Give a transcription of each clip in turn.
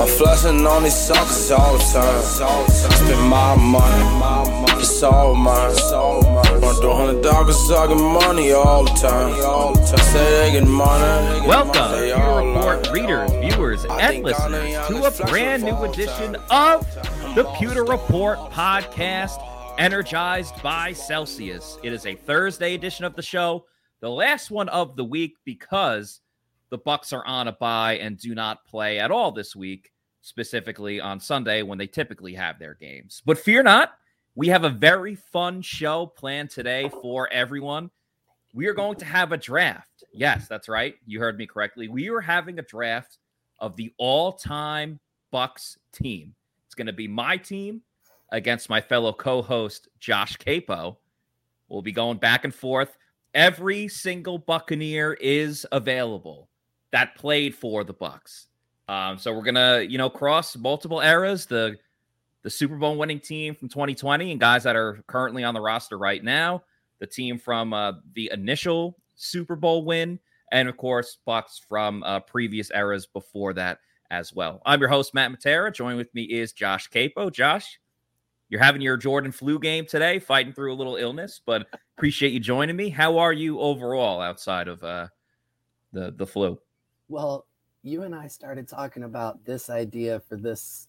I'm flexing on these suckers all the time. Spend my money, it's all mine. Run through hundred dollars, I get money all the time. Say they get money. Welcome, They Report readers, viewers, and listeners to a brand new edition of the Pewter Report podcast, energized by Celsius. It is a Thursday edition of the show, the last one of the week because the Bucks are on a bye and do not play at all this week, specifically on Sunday when they typically have their games. But fear not, we have a very fun show planned today for everyone. We are going to have a draft. Yes, that's right. You heard me correctly. We are having a draft of the all-time Bucks team. It's going to be my team against my fellow co-host Josh Queipo. We'll be going back and forth. Every single Buccaneer is available that played for the Bucks. Um, so we're gonna, you know, cross multiple eras. The the Super Bowl winning team from 2020 and guys that are currently on the roster right now. The team from uh, the initial Super Bowl win, and of course, Bucks from uh, previous eras before that as well. I'm your host Matt Matera. Joining with me is Josh Queipo. Josh, you're having your Jordan flu game today, fighting through a little illness, but appreciate you joining me. How are you overall outside of uh, the the flu? Well, you and I started talking about this idea for this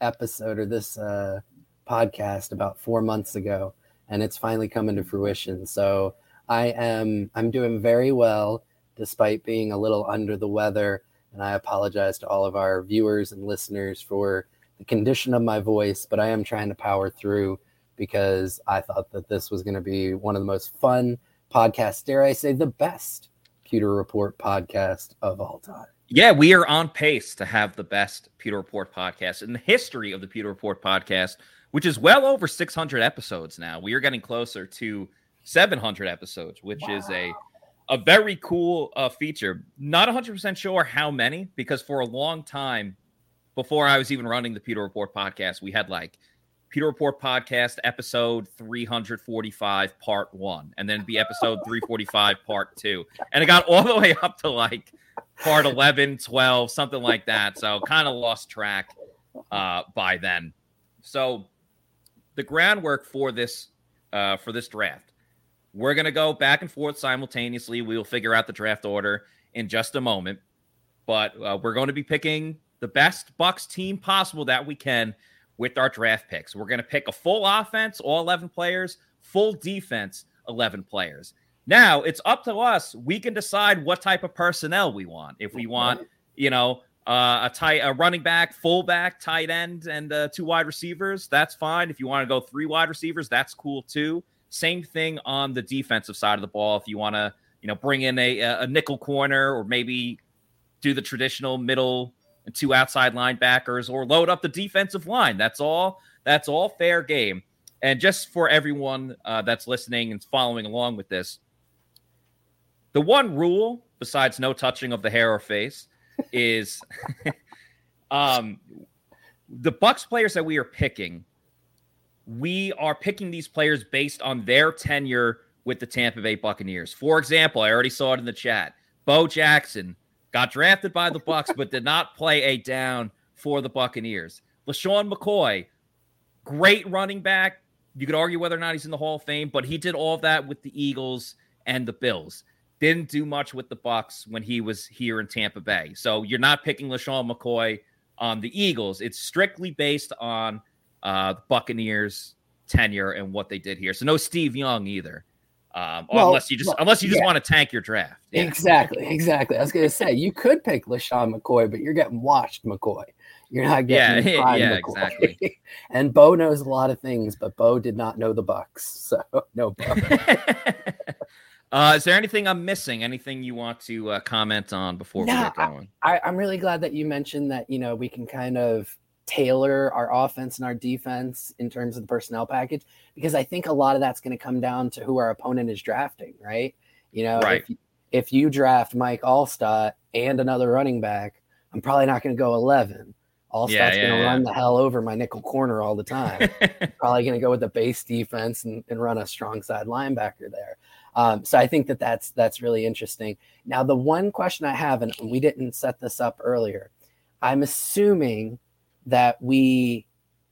episode or this uh, podcast about four months ago, and it's finally coming to fruition. So I am I'm doing very well despite being a little under the weather, and I apologize to all of our viewers and listeners for the condition of my voice, but I am trying to power through because I thought that this was going to be one of the most fun podcasts, dare I say, the best Pewter Report podcast of all time. Yeah, we are on pace to have the best Pewter Report podcast in the history of the Pewter Report podcast, which is well over 600 episodes now. We are getting closer to 700 episodes, which is a a very cool uh, feature. Not 100% sure how many, because for a long time, before I was even running the Pewter Report podcast, we had like Pewter Report podcast episode 345 part one, and then be episode 345 part two. And it got all the way up to like part 11, 12, something like that. So kind of lost track uh, by then. So the groundwork for this uh, for this draft, we're gonna go back and forth simultaneously. We will figure out the draft order in just a moment, but uh, we're going to be picking the best Bucks team possible that we can with our draft picks. We're going to pick a full offense, all 11 players, full defense, 11 players. Now it's up to us. We can decide what type of personnel we want. If we want, you know, uh, a tight, a running back, fullback, tight end, and uh, two wide receivers, that's fine. If you want to go three wide receivers, that's cool too. Same thing on the defensive side of the ball. If you want to, you know, bring in a, a nickel corner or maybe do the traditional middle and two outside linebackers or load up the defensive line. That's all. That's all fair game. And just for everyone uh, that's listening and following along with this, the one rule besides no touching of the hair or face is um, the Bucks players that we are picking. We are picking these players based on their tenure with the Tampa Bay Buccaneers. For example, I already saw it in the chat. Bo Jackson got drafted by the Bucks, but did not play a down for the Buccaneers. LeSean McCoy, great running back. You could argue whether or not he's in the Hall of Fame, but he did all of that with the Eagles and the Bills. Didn't do much with the Bucks when he was here in Tampa Bay. So you're not picking LeSean McCoy on the Eagles. It's strictly based on uh, the Buccaneers' tenure and what they did here. So no Steve Young either. Um, Well, unless you just well, unless you just yeah. want to tank your draft. Yeah. Exactly, exactly. I was gonna say you could pick LeSean McCoy, but you're getting watched McCoy. You're not Yeah, getting prime yeah, McCoy. exactly. and Bo knows a lot of things, but Bo did not know the Bucks, so no Bo. uh, is there anything I'm missing? Anything you want to uh, comment on before we No, get going? I, I'm really glad that you mentioned that. You know, we can kind of tailor our offense and our defense in terms of the personnel package because I think a lot of that's going to come down to who our opponent is drafting, right? You know, Right. if, if you draft Mike Alstott and another running back, I'm probably not going to go 11. Alstott's Yeah, going to yeah. run the hell over my nickel corner all the time. probably going to go with the base defense and, and run a strong side linebacker there. Um, so I think that that's that's really interesting. Now, the one question I have, and we didn't set this up earlier, I'm assuming that we,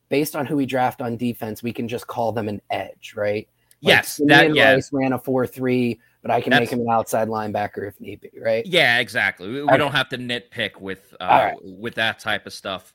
based on who we draft on defense, we can just call them an edge, right? Like yes, that yeah. Rice ran a four three, but I can That's, make him an outside linebacker if need be, right? Yeah, exactly. We, we don't have to nitpick with uh, right. with that type of stuff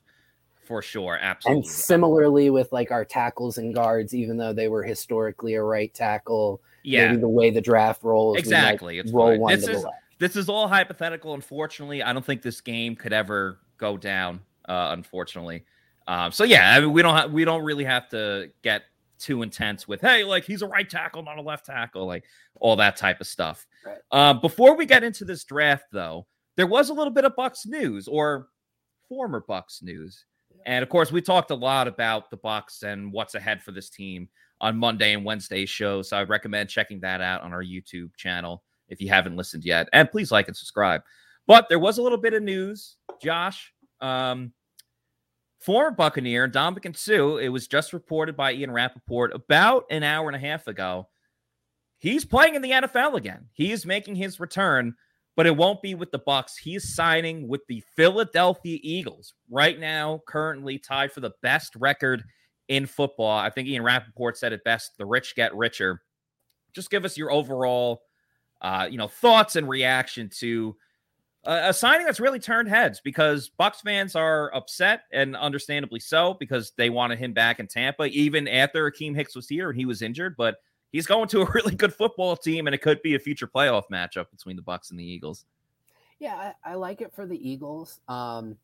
for sure. Absolutely. And similarly with like our tackles and guards, even though they were historically a right tackle, yeah, maybe the way the draft rolls, exactly. It's roll one this is, This is all hypothetical. Unfortunately, I don't think this game could ever go down. Uh, unfortunately, um, so yeah, I mean, we don't ha- we don't really have to get too intense with hey, like he's a right tackle, not a left tackle, like all that type of stuff. Right. Uh, before we get into this draft, though, there was a little bit of Bucks news or former Bucks news. And of course, we talked a lot about the Bucks and what's ahead for this team on Monday and Wednesday shows. So I recommend checking that out on our YouTube channel if you haven't listened yet. And please like and subscribe. But there was a little bit of news, Josh. Um, former Buccaneer Ndamukong Suh, it was just reported by Ian Rapoport about an hour and a half ago. He's playing in the NFL again. He is making his return but it won't be with the Bucks. He's signing with the Philadelphia Eagles right now, currently tied for the best record in football. I think Ian Rapoport said it best: the rich get richer. Just give us your overall, uh, you know, thoughts and reaction to a, signing that's really turned heads because Bucks fans are upset and understandably so because they wanted him back in Tampa even after Akiem Hicks was here and he was injured, but he's going to a really good football team, and it could be a future playoff matchup between the Bucks and the Eagles. Yeah, I, I like it for the Eagles. Um,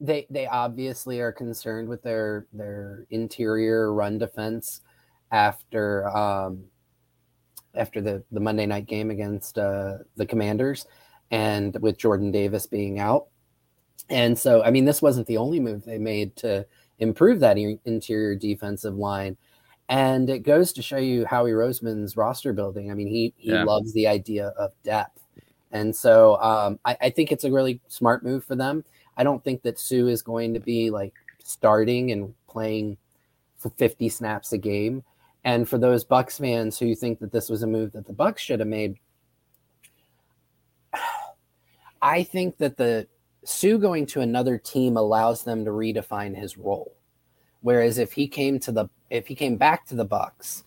they they obviously are concerned with their their interior run defense after um, after the the Monday night game against uh, the Commanders, and with Jordan Davis being out. And so, I mean, this wasn't the only move they made to improve that interior defensive line and it goes to show you Howie Roseman's roster building. I mean, he he yeah. loves the idea of depth, and so um, I, I, think it's a really smart move for them. I don't think that Suh is going to be like starting and playing for 50 snaps a game. And for those Bucks fans who think that this was a move that the Bucks should have made, I think that the Suh going to another team allows them to redefine his role. Whereas if he came to the if he came back to the Bucks,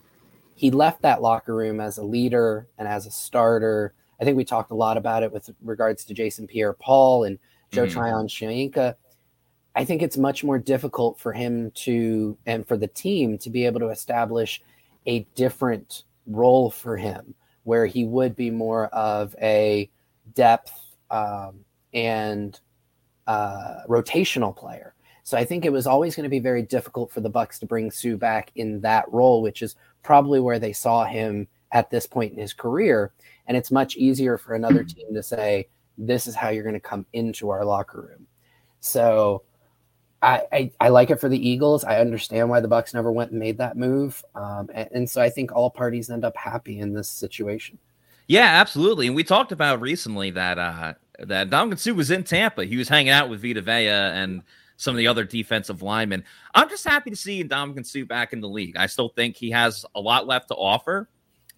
he left that locker room as a leader and as a starter. I think we talked a lot about it with regards to Jason Pierre-Paul and Joe mm-hmm. Tryon I think it's much more difficult for him to and for the team to be able to establish a different role for him where he would be more of a depth um, and uh, rotational player. So I think it was always going to be very difficult for the Bucks to bring Suh back in that role, which is probably where they saw him at this point in his career. And it's much easier for another hmm. team to say, this is how you're going to come into our locker room. So I, I, I, like it for the Eagles. I understand why the Bucks never went and made that move. Um, and, and, so I think all parties end up happy in this situation. Yeah, absolutely. And we talked about recently that uh, that Ndamukong Suh was in Tampa. He was hanging out with Vita Vea and – some of the other defensive linemen. I'm just happy to see Ndamukong Suh back in the league. I still think he has a lot left to offer.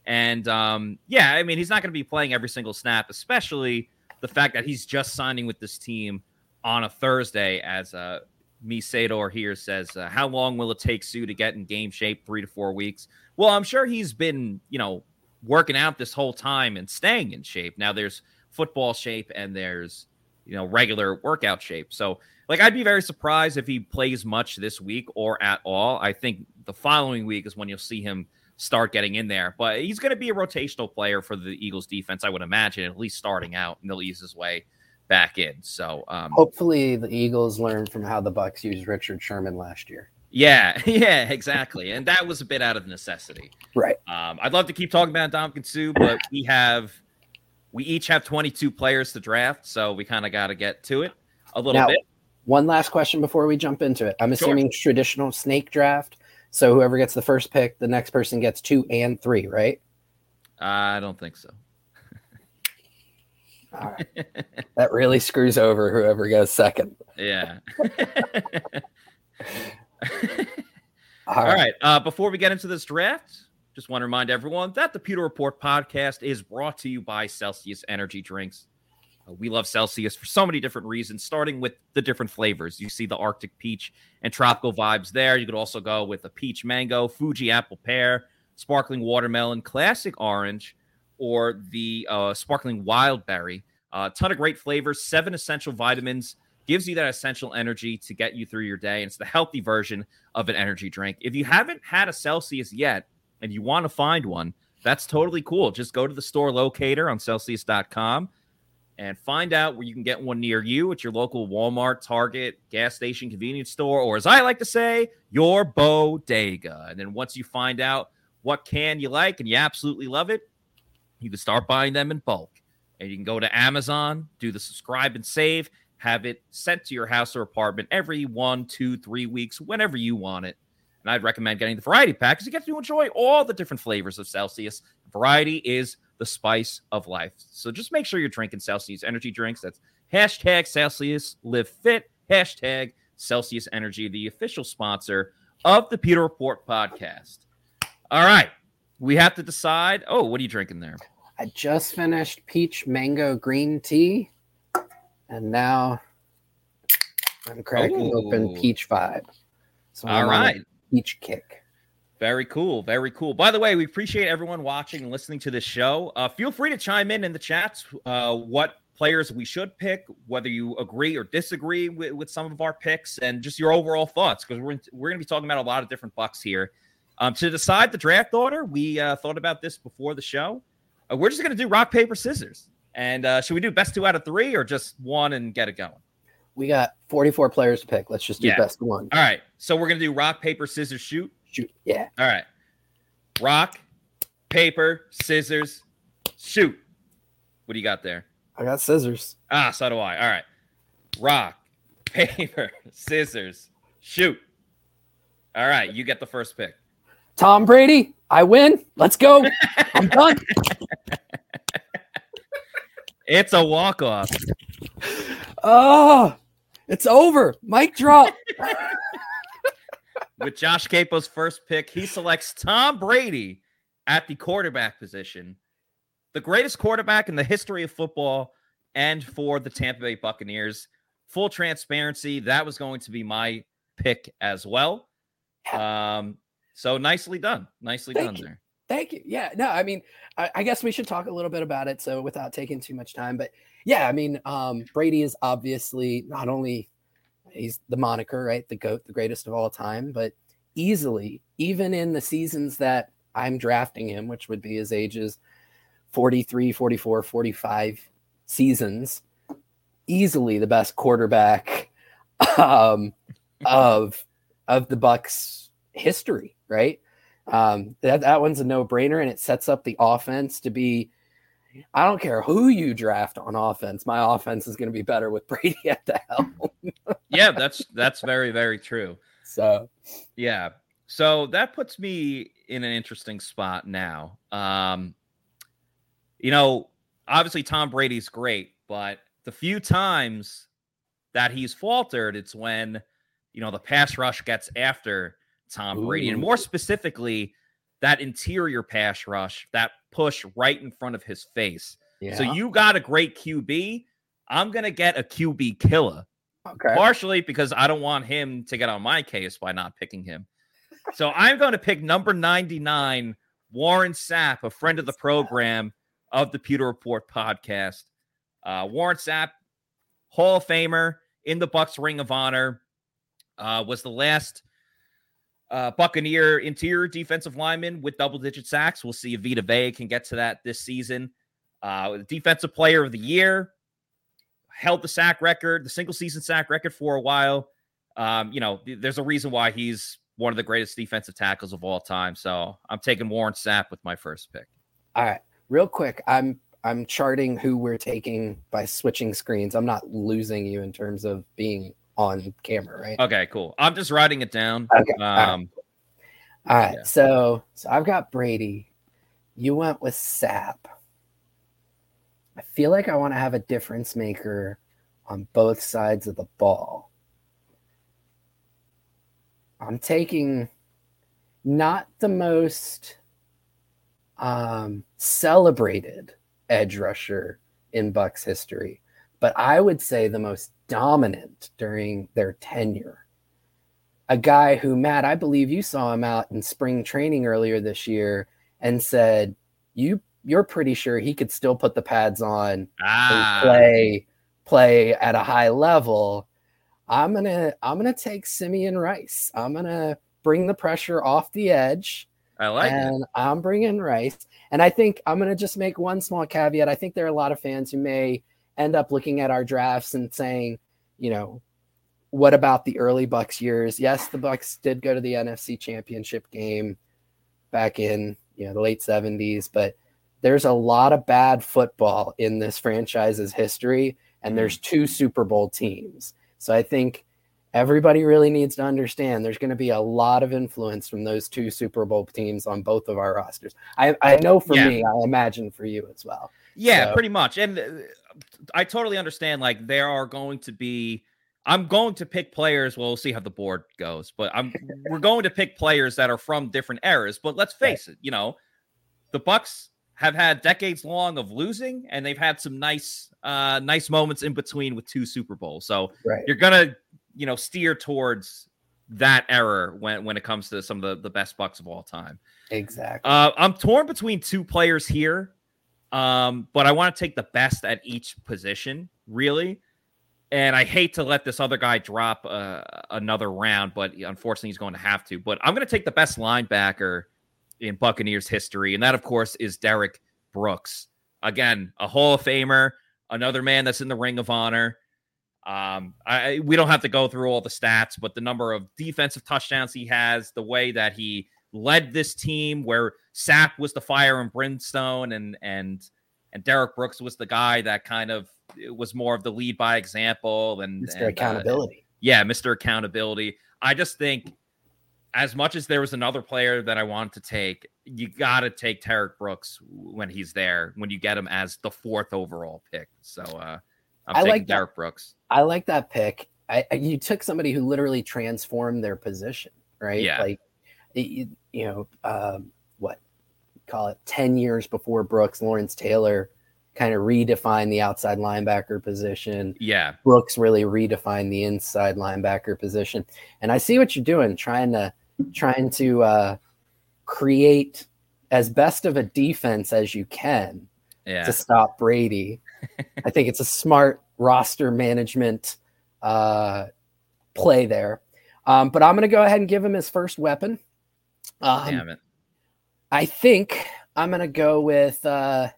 And um, yeah, I mean, he's not going to be playing every single snap, especially the fact that he's just signing with this team on a Thursday, as uh, me Sador here says, uh, how long will it take Suh to get in game shape? Three to four weeks. Well, I'm sure he's been, you know, working out this whole time and staying in shape. Now there's football shape and there's, you know, regular workout shape. So like I'd be very surprised if he plays much this week or at all. I think the following week is when you'll see him start getting in there. But he's going to be a rotational player for the Eagles defense, I would imagine, at least starting out, and they'll ease his way back in. So um, hopefully the Eagles learn from how the Bucks used Richard Sherman last year. Yeah, yeah, exactly. and that was a bit out of necessity. Right. Um, I'd love to keep talking about Ndamukong Suh, but we have we each have 22 players to draft, so we kind of got to get to it a little now, bit. One last question before we jump into it. I'm assuming sure. traditional snake draft. So whoever gets the first pick, the next person gets two and three, right? I don't think so. All right. that really screws over whoever goes second. Yeah. All right. right. Uh, before we get into this draft, just want to remind everyone that the Pewter Report podcast is brought to you by Celsius Energy Drinks. Uh, we love Celsius for so many different reasons, starting with the different flavors. You see the Arctic peach and tropical vibes there. You could also go with a peach mango, Fuji apple pear, sparkling watermelon, classic orange, or the uh, sparkling wild berry. A uh, ton of great flavors, seven essential vitamins, gives you that essential energy to get you through your day. And it's the healthy version of an energy drink. If you haven't had a Celsius yet and you want to find one, that's totally cool. Just go to the store locator on Celsius.com and find out where you can get one near you at your local Walmart, Target, gas station, convenience store, or as I like to say, your bodega. And then once you find out what can you like and you absolutely love it, you can start buying them in bulk. And you can go to Amazon, do the subscribe and save, have it sent to your house or apartment every one, two, three weeks, whenever you want it. And I'd recommend getting the variety pack because you get to enjoy all the different flavors of Celsius. Variety is the spice of life. So just make sure you're drinking Celsius energy drinks. That's hashtag Celsius Live Fit, hashtag Celsius Energy, the official sponsor of the Pewter Report podcast. All right. We have to decide. Oh, what are you drinking there? I just finished peach mango green tea, and now I'm cracking Ooh. open peach vibe. So All right. Peach kick. Very cool. Very cool. By the way, we appreciate everyone watching and listening to this show. Uh, feel free to chime in in the chats uh, what players we should pick, whether you agree or disagree with, with some of our picks, and just your overall thoughts, because we're, we're going to be talking about a lot of different bucks here. Um, to decide the draft order, we uh, thought about this before the show. Uh, we're just going to do rock, paper, scissors. And uh, should we do best two out of three or just one and get it going? We got 44 players to pick. Let's just do yeah. best one. All right. So we're going to do rock, paper, scissors, shoot. Shoot. Yeah. All right. Rock, paper, scissors, shoot. What do you got there? I got scissors. Ah, so do I. All right. Rock, paper, scissors, shoot. All right. You get the first pick. Tom Brady, I win. Let's go. I'm done. It's a walk off. Oh, it's over. Mic drop. with Josh Queipo's first pick, he selects Tom Brady at the quarterback position, the greatest quarterback in the history of football and for the Tampa Bay Buccaneers. Full transparency, that was going to be my pick as well. Um, so nicely done. Nicely Thank done you. there. Thank you. Yeah, no, I mean, I, I, guess we should talk a little bit about it. So without taking too much time, but yeah, I mean, um, Brady is obviously not only he's the moniker, right? The GOAT, the greatest of all time, but easily, even in the seasons that I'm drafting him, which would be his ages 43, 44, 45 seasons, easily the best quarterback um, of of the Bucks history, right? Um, that, that one's a no brainer and it sets up the offense to be I don't care who you draft on offense. My offense is going to be better with Brady at the helm. yeah, that's that's very very true. So, yeah. So that puts me in an interesting spot now. Um you know, obviously Tom Brady's great, but the few times that he's faltered, it's when you know the pass rush gets after Tom Brady, and more specifically, that interior pass rush, that push right in front of his face. Yeah. So you got a great QB. I'm gonna get a QB killer. Okay. Partially because I don't want him to get on my case by not picking him. So I'm going to pick number 99, Warren Sapp, a friend of the program of the Pewter Report podcast. Uh, Warren Sapp, Hall of Famer in the Bucks Ring of Honor, uh, was the last uh, Buccaneer interior defensive lineman with double digit sacks. We'll see if Vita Vea can get to that this season. Uh, defensive player of the year, held the sack record, the single season sack record for a while. Um, you know, there's a reason why he's one of the greatest defensive tackles of all time. So I'm taking Warren Sapp with my first pick. All right, real quick, I'm I'm charting who we're taking by switching screens. I'm not losing you in terms of being on camera, right? Okay, cool. I'm just writing it down. Okay. Um, all right. All right. Yeah. So, so I've got Brady. You went with Sapp. I feel like I want to have a difference maker on both sides of the ball. I'm taking not the most um, celebrated edge rusher in Bucks history, but I would say the most dominant during their tenure. A guy who, Matt, I believe you saw him out in spring training earlier this year and said, You you're pretty sure he could still put the pads on Ah, and play play at a high level. I'm gonna I'm gonna take Simeon Rice. I'm gonna bring the pressure off the edge I like it. and I'm bringing Rice. And I think I'm going to just make one small caveat. I think there are a lot of fans who may end up looking at our drafts and saying, you know, what about the early Bucks years? Yes, the Bucks did go to the NFC Championship game back in, you know, the late 70s, but there's a lot of bad football in this franchise's history and there's two Super Bowl teams. So I think everybody really needs to understand there's going to be a lot of influence from those two Super Bowl teams on both of our rosters. I, I know for Yeah. me, I imagine for you as well. Yeah, So- pretty much. And uh, I totally understand. Like there are going to be. I'm going to pick players. Well, we'll see how the board goes, but I'm we're going to pick players that are from different eras. But let's face it, you know, the Bucks have had decades long of losing, and they've had some nice, uh, nice moments in between with two Super Bowls. So Right. you're gonna, you know, steer towards that error when when it comes to some of the the best Bucks of all time. Exactly. Uh, I'm torn between two players here, um, but I want to take the best at each position, really. And I hate to let this other guy drop uh, another round, but unfortunately, he's going to have to. But I'm going to take the best linebacker in Buccaneers history, and that, of course, is Derrick Brooks. Again, a Hall of Famer, another man that's in the Ring of Honor. Um, I we don't have to go through all the stats, but the number of defensive touchdowns he has, the way that he led this team, where Sapp was the fire and brimstone, and and and Derrick Brooks was the guy that kind of was more of the lead by example and Mr. and, uh, Accountability. yeah, Mr. Accountability. I just think as much as there was another player that I wanted to take, you got to take Derrick Brooks when he's there, when you get him as the fourth overall pick. So uh, I'm I taking like that. Derrick Brooks. I like that pick. I, I- you took somebody who literally transformed their position, right? Yeah. Like, you, you know, um, what call it 10 years before Brooks, Lawrence Taylor kind of redefined the outside linebacker position. Yeah. Brooks really redefined the inside linebacker position. And I see what you're doing, trying to trying to uh, create as best of a defense as you can Yeah. to stop Brady. I think it's a smart roster management uh, play there. Um, but I'm going to go ahead and give him his first weapon. Um, Damn it. I think I'm going to go with. Uh,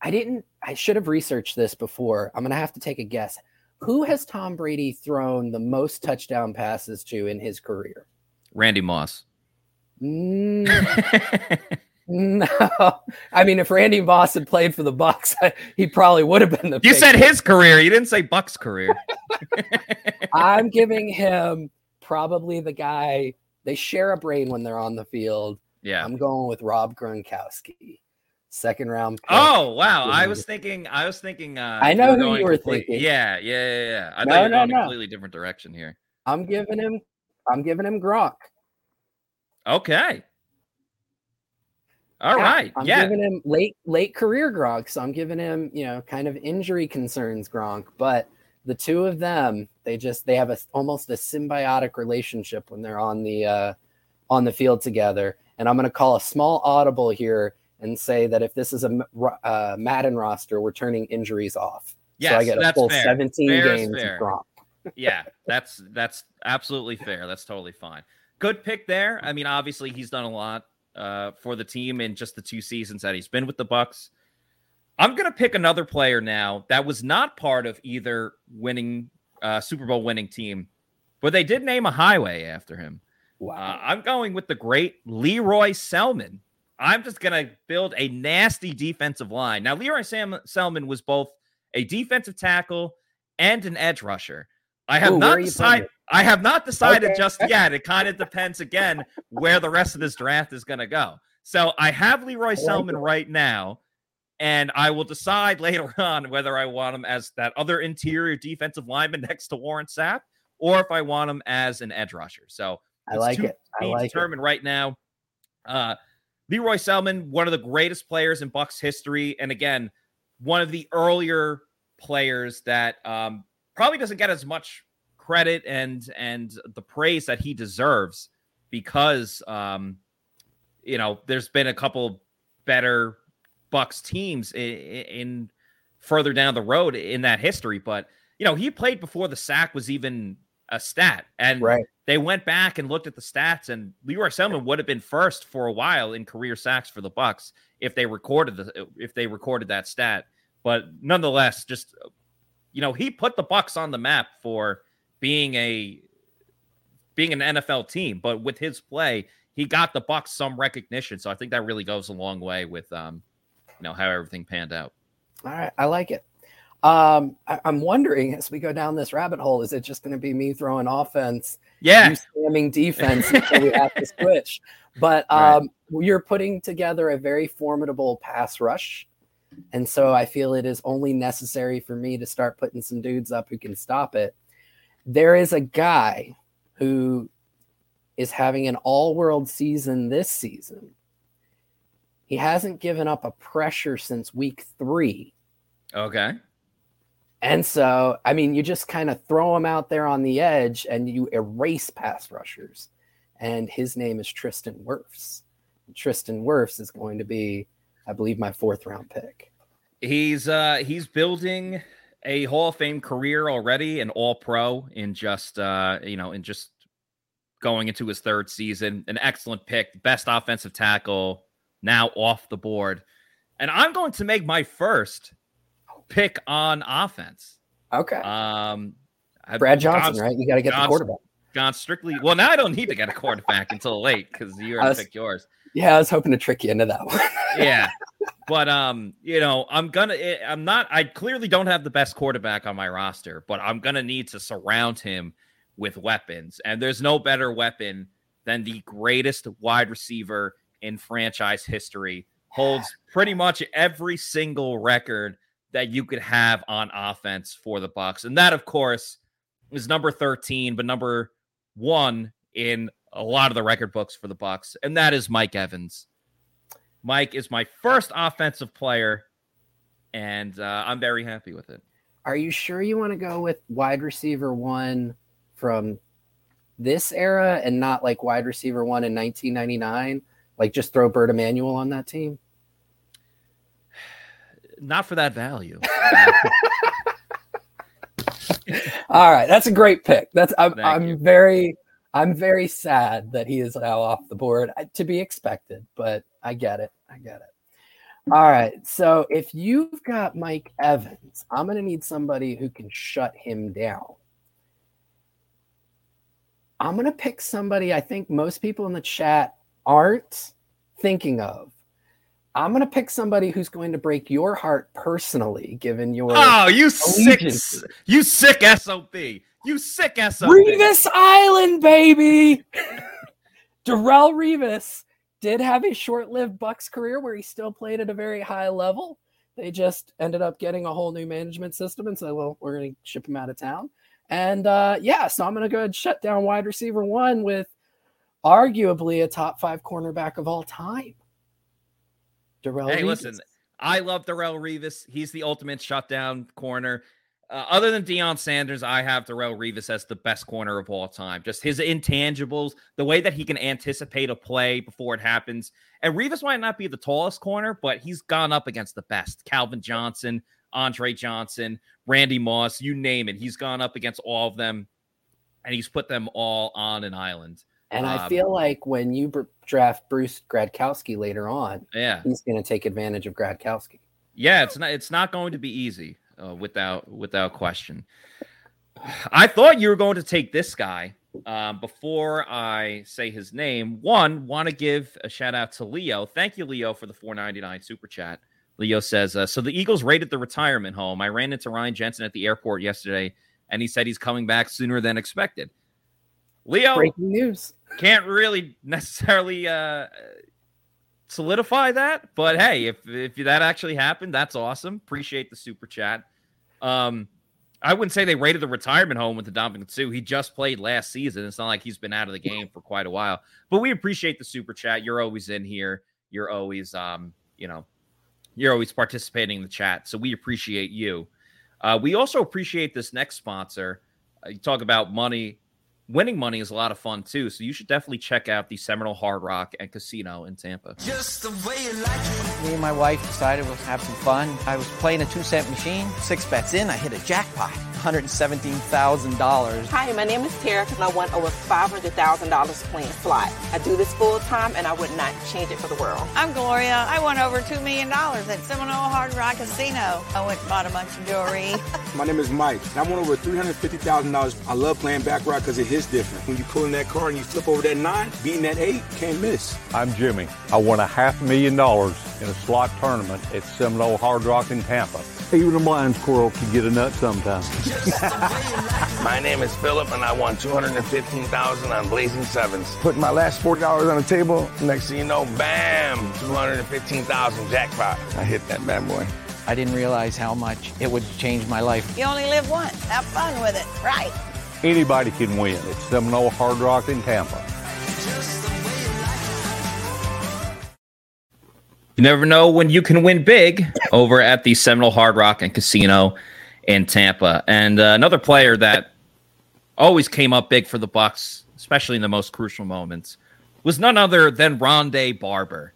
I didn't. I should have researched this before. I'm going to have to take a guess. Who has Tom Brady thrown the most touchdown passes to in his career? Randy Moss. Mm, no, I mean, if Randy Moss had played for the Bucks, he probably would have been the. you said his career. You didn't say Buck's career. I'm giving him probably the guy. They share a brain when they're on the field. yeah. I'm going with Rob Gronkowski, second round. pick. Oh wow! I was thinking. I was thinking. Uh, I know who you were complete- thinking. Yeah, yeah, yeah, yeah. I No, thought you were no, going a completely different direction here. I'm giving him. I'm giving him Gronk. Okay. All Yeah, right. I'm yeah. giving him late late career Gronk, so I'm giving him you know kind of injury concerns Gronk, but the two of them they just they have a almost a symbiotic relationship when they're on the uh, on the field together. And I'm going to call a small audible here and say that if this is a uh, Madden roster, we're turning injuries off. Yes, so I get a that's full fair. 17 Fair games fair. of Gronk. yeah, that's that's absolutely fair. That's totally fine. Good pick there. I mean, obviously he's done a lot uh, for the team in just the two seasons that he's been with the Bucks. I'm gonna pick another player now that was not part of either winning uh, Super Bowl winning team, but they did name a highway after him. Wow. Uh, I'm going with the great Lee Roy Selmon. I'm just going to build a nasty defensive line. Now, Lee Roy Sam- Selmon was both a defensive tackle and an edge rusher. I have Ooh, not are you putting decided. I have not decided Okay. just yet. It kind of depends again where the rest of this draft is going to go. So I have Lee Roy Selmon right now, and I will decide later on whether I want him as that other interior defensive lineman next to Warren Sapp, or if I want him as an edge rusher. So I like it. I like it. determined right now. Uh, Lee Roy Selmon, one of the greatest players in Bucks history, and again, one of the earlier players that um, probably doesn't get as much credit and and the praise that he deserves because um, you know there's been a couple better Bucks teams in, in further down the road in that history, but you know he played before the sack was even a stat, and Right. they went back and looked at the stats, and Lee Roy Selmon would have been first for a while in career sacks for the Bucks if they recorded the if they recorded that stat. But nonetheless, just you know, he put the Bucks on the map for being a being an NFL team. But with his play, he got the Bucks some recognition. So I think that really goes a long way with um, you know, how everything panned out. All right, I like it. Um, I, I'm wondering as we go down this rabbit hole, is it just going to be me throwing offense, Yeah, you spamming defense until we have to switch? But Right. um, you're putting together a very formidable pass rush, and so I feel it is only necessary for me to start putting some dudes up who can stop it. There is a guy who is having an all-world season this season. He hasn't given up a pressure since week three. okay. And so, I mean, you just kind of throw him out there on the edge and you erase pass rushers. And his name is Tristan Wirfs. Tristan Wirfs is going to be, I believe, my fourth round pick. He's uh he's building a Hall of Fame career already, an all pro in just uh you know, in just going into his third season. An excellent pick, best offensive tackle now off the board. And I'm going to make my first pick on offense. Okay. Um Brad Johnson, gone- right? You got to get the quarterback. Gone strictly. Well, now I don't need to get a quarterback until late because you already picked yours. Yeah, I was hoping to trick you into that one. yeah but um you know i'm gonna eh, i'm not i clearly don't have the best quarterback on my roster but i'm gonna need to surround him with weapons and there's no better weapon than the greatest wide receiver in franchise history holds pretty much every single record that you could have on offense for the bucks and that of course is number 13 but number 1 in a lot of the record books for the bucks and that is mike evans Mike is my first offensive player, and uh, I'm very happy with it. Are you sure you want to go with wide receiver one from this era and not like wide receiver one in 1999? Like just throw Bert Emanuel on that team? Not for that value. All right, that's a great pick. That's I'm, Thank I'm you. very I'm very sad that he is now off the board. I- To be expected, but I get it. I get it. All right. So if you've got Mike Evans, I'm going to need somebody who can shut him down. I'm going to pick somebody I think most people in the chat aren't thinking of. I'm going to pick somebody who's going to break your heart personally, given your oh, you sick, you sick sob, you sick sob. Revis Island, baby. Darrelle Revis did have a short-lived Bucks career where he still played at a very high level. They just ended up getting a whole new management system and said, "Well, we're going to ship him out of town." And uh, yeah, so I'm going to go ahead and shut down wide receiver one with arguably a top five cornerback of all time. Darrelle. Hey, Revis. listen, I love Darrelle Revis. He's the ultimate shutdown corner. Uh, other than Deion Sanders, I have Darrelle Revis as the best corner of all time. Just his intangibles, the way that he can anticipate a play before it happens. And Revis might not be the tallest corner, but he's gone up against the best. Calvin Johnson, Andre Johnson, Randy Moss, you name it. He's gone up against all of them, and he's put them all on an island. And I Um, feel like when you br- draft Bruce Gradkowski later on, Yeah. he's going to take advantage of Gradkowski. Yeah, it's not it's not going to be easy uh, without without question. I thought you were going to take this guy. Um, before I say his name, one want to give a shout out to Leo. Thank you, Leo, for the 4.99 super chat. Leo says, uh, "So the Eagles raided the retirement home. I ran into Ryan Jensen at the airport yesterday, and he said he's coming back sooner than expected." Leo, Breaking news. Can't really necessarily uh solidify that but hey if if that actually happened that's awesome. Appreciate the super chat. Um i wouldn't say they raided the retirement home with the Ndamukong Suh. he just played last season. It's not like he's been out of the game for quite a while but we appreciate the super chat. You're always in here. You're always um you know you're always participating in the chat. So we appreciate you. Uh, we also appreciate this next sponsor. Uh, you talk about money winning money is a lot of fun too. So you should definitely check out the Seminole Hard Rock and Casino in Tampa. Just the way you like it. Me and my wife decided we'll have some fun. I was playing a two cent machine. Six bets in, I hit a jackpot. $117,000. Hi, my name is Tara, and I won over $500,000 playing slot. I do this full time, and I would not change it for the world. I'm Gloria. I won over $2 million at Seminole Hard Rock Casino. I went and bought a bunch of jewelry. my name is Mike, and I won over $350,000. I love playing baccarat because it hits different. When you pull in that card and you flip over that nine, beating that eight, can't miss. I'm Jimmy. I won a half million dollars in a slot tournament at Seminole Hard Rock in Tampa. Even a blind squirrel can get a nut sometimes. my name is Philip, and I won 215000 on Blazing Sevens. Putting my last $40 on the table, next thing you know, bam, 215000 jackpot. I hit that bad boy. I didn't realize how much it would change my life. You only live once. Have fun with it, right? Anybody can win. It's Seminole Hard Rock in Tampa. You never know when you can win big over at the Seminole Hard Rock and Casino in Tampa. And uh, another player that always came up big for the Bucks, especially in the most crucial moments, was none other than Rondé Barber.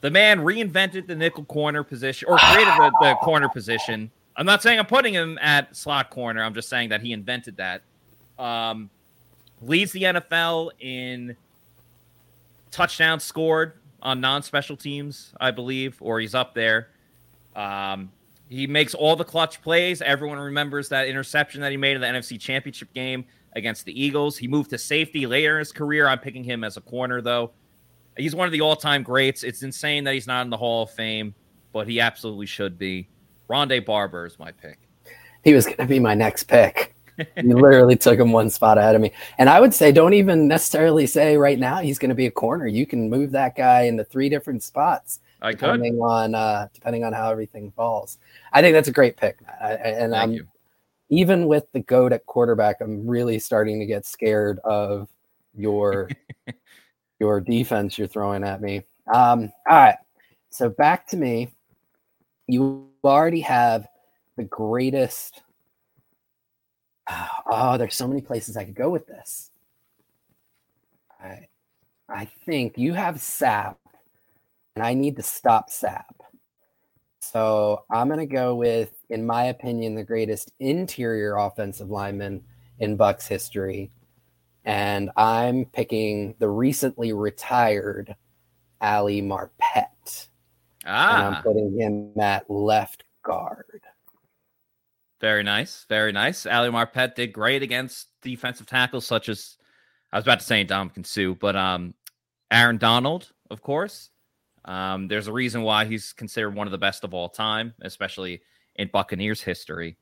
The man reinvented the nickel corner position or created the, the corner position. I'm not saying I'm putting him at slot corner. I'm just saying that he invented that. Um, leads the NFL in touchdowns scored on non-special teams, I believe, or he's up there. Um, he makes all the clutch plays. Everyone remembers that interception that he made in the NFC Championship game against the Eagles. He moved to safety later in his career. I'm picking him as a corner, though. He's one of the all-time greats. It's insane that he's not in the Hall of Fame, but he absolutely should be. Rondé Barber is my pick. He was going to be my next pick. You literally took him one spot ahead of me. And I would say, don't even necessarily say right now he's going to be a corner. You can move that guy into three different spots. I depending could. on uh, depending on how everything falls. I think that's a great pick, Matt. I, and Thank I'm you. even with the goat at quarterback, I'm really starting to get scared of your your defense you're throwing at me. Um, all right, so back to me. You already have the greatest oh, there's so many places I could go with this. I, I think you have Sapp, and I need to stop Sapp. So I'm going to go with, in my opinion, the greatest interior offensive lineman in Bucks history. And I'm picking the recently retired Ali Marpet. Ah. And I'm putting him at left guard. Very nice. Very nice. Ali Marpet did great against defensive tackles such as I was about to say Ndamukong Suh, but um, Aaron Donald, of course. Um, there's a reason why he's considered one of the best of all time, especially in Buccaneers history.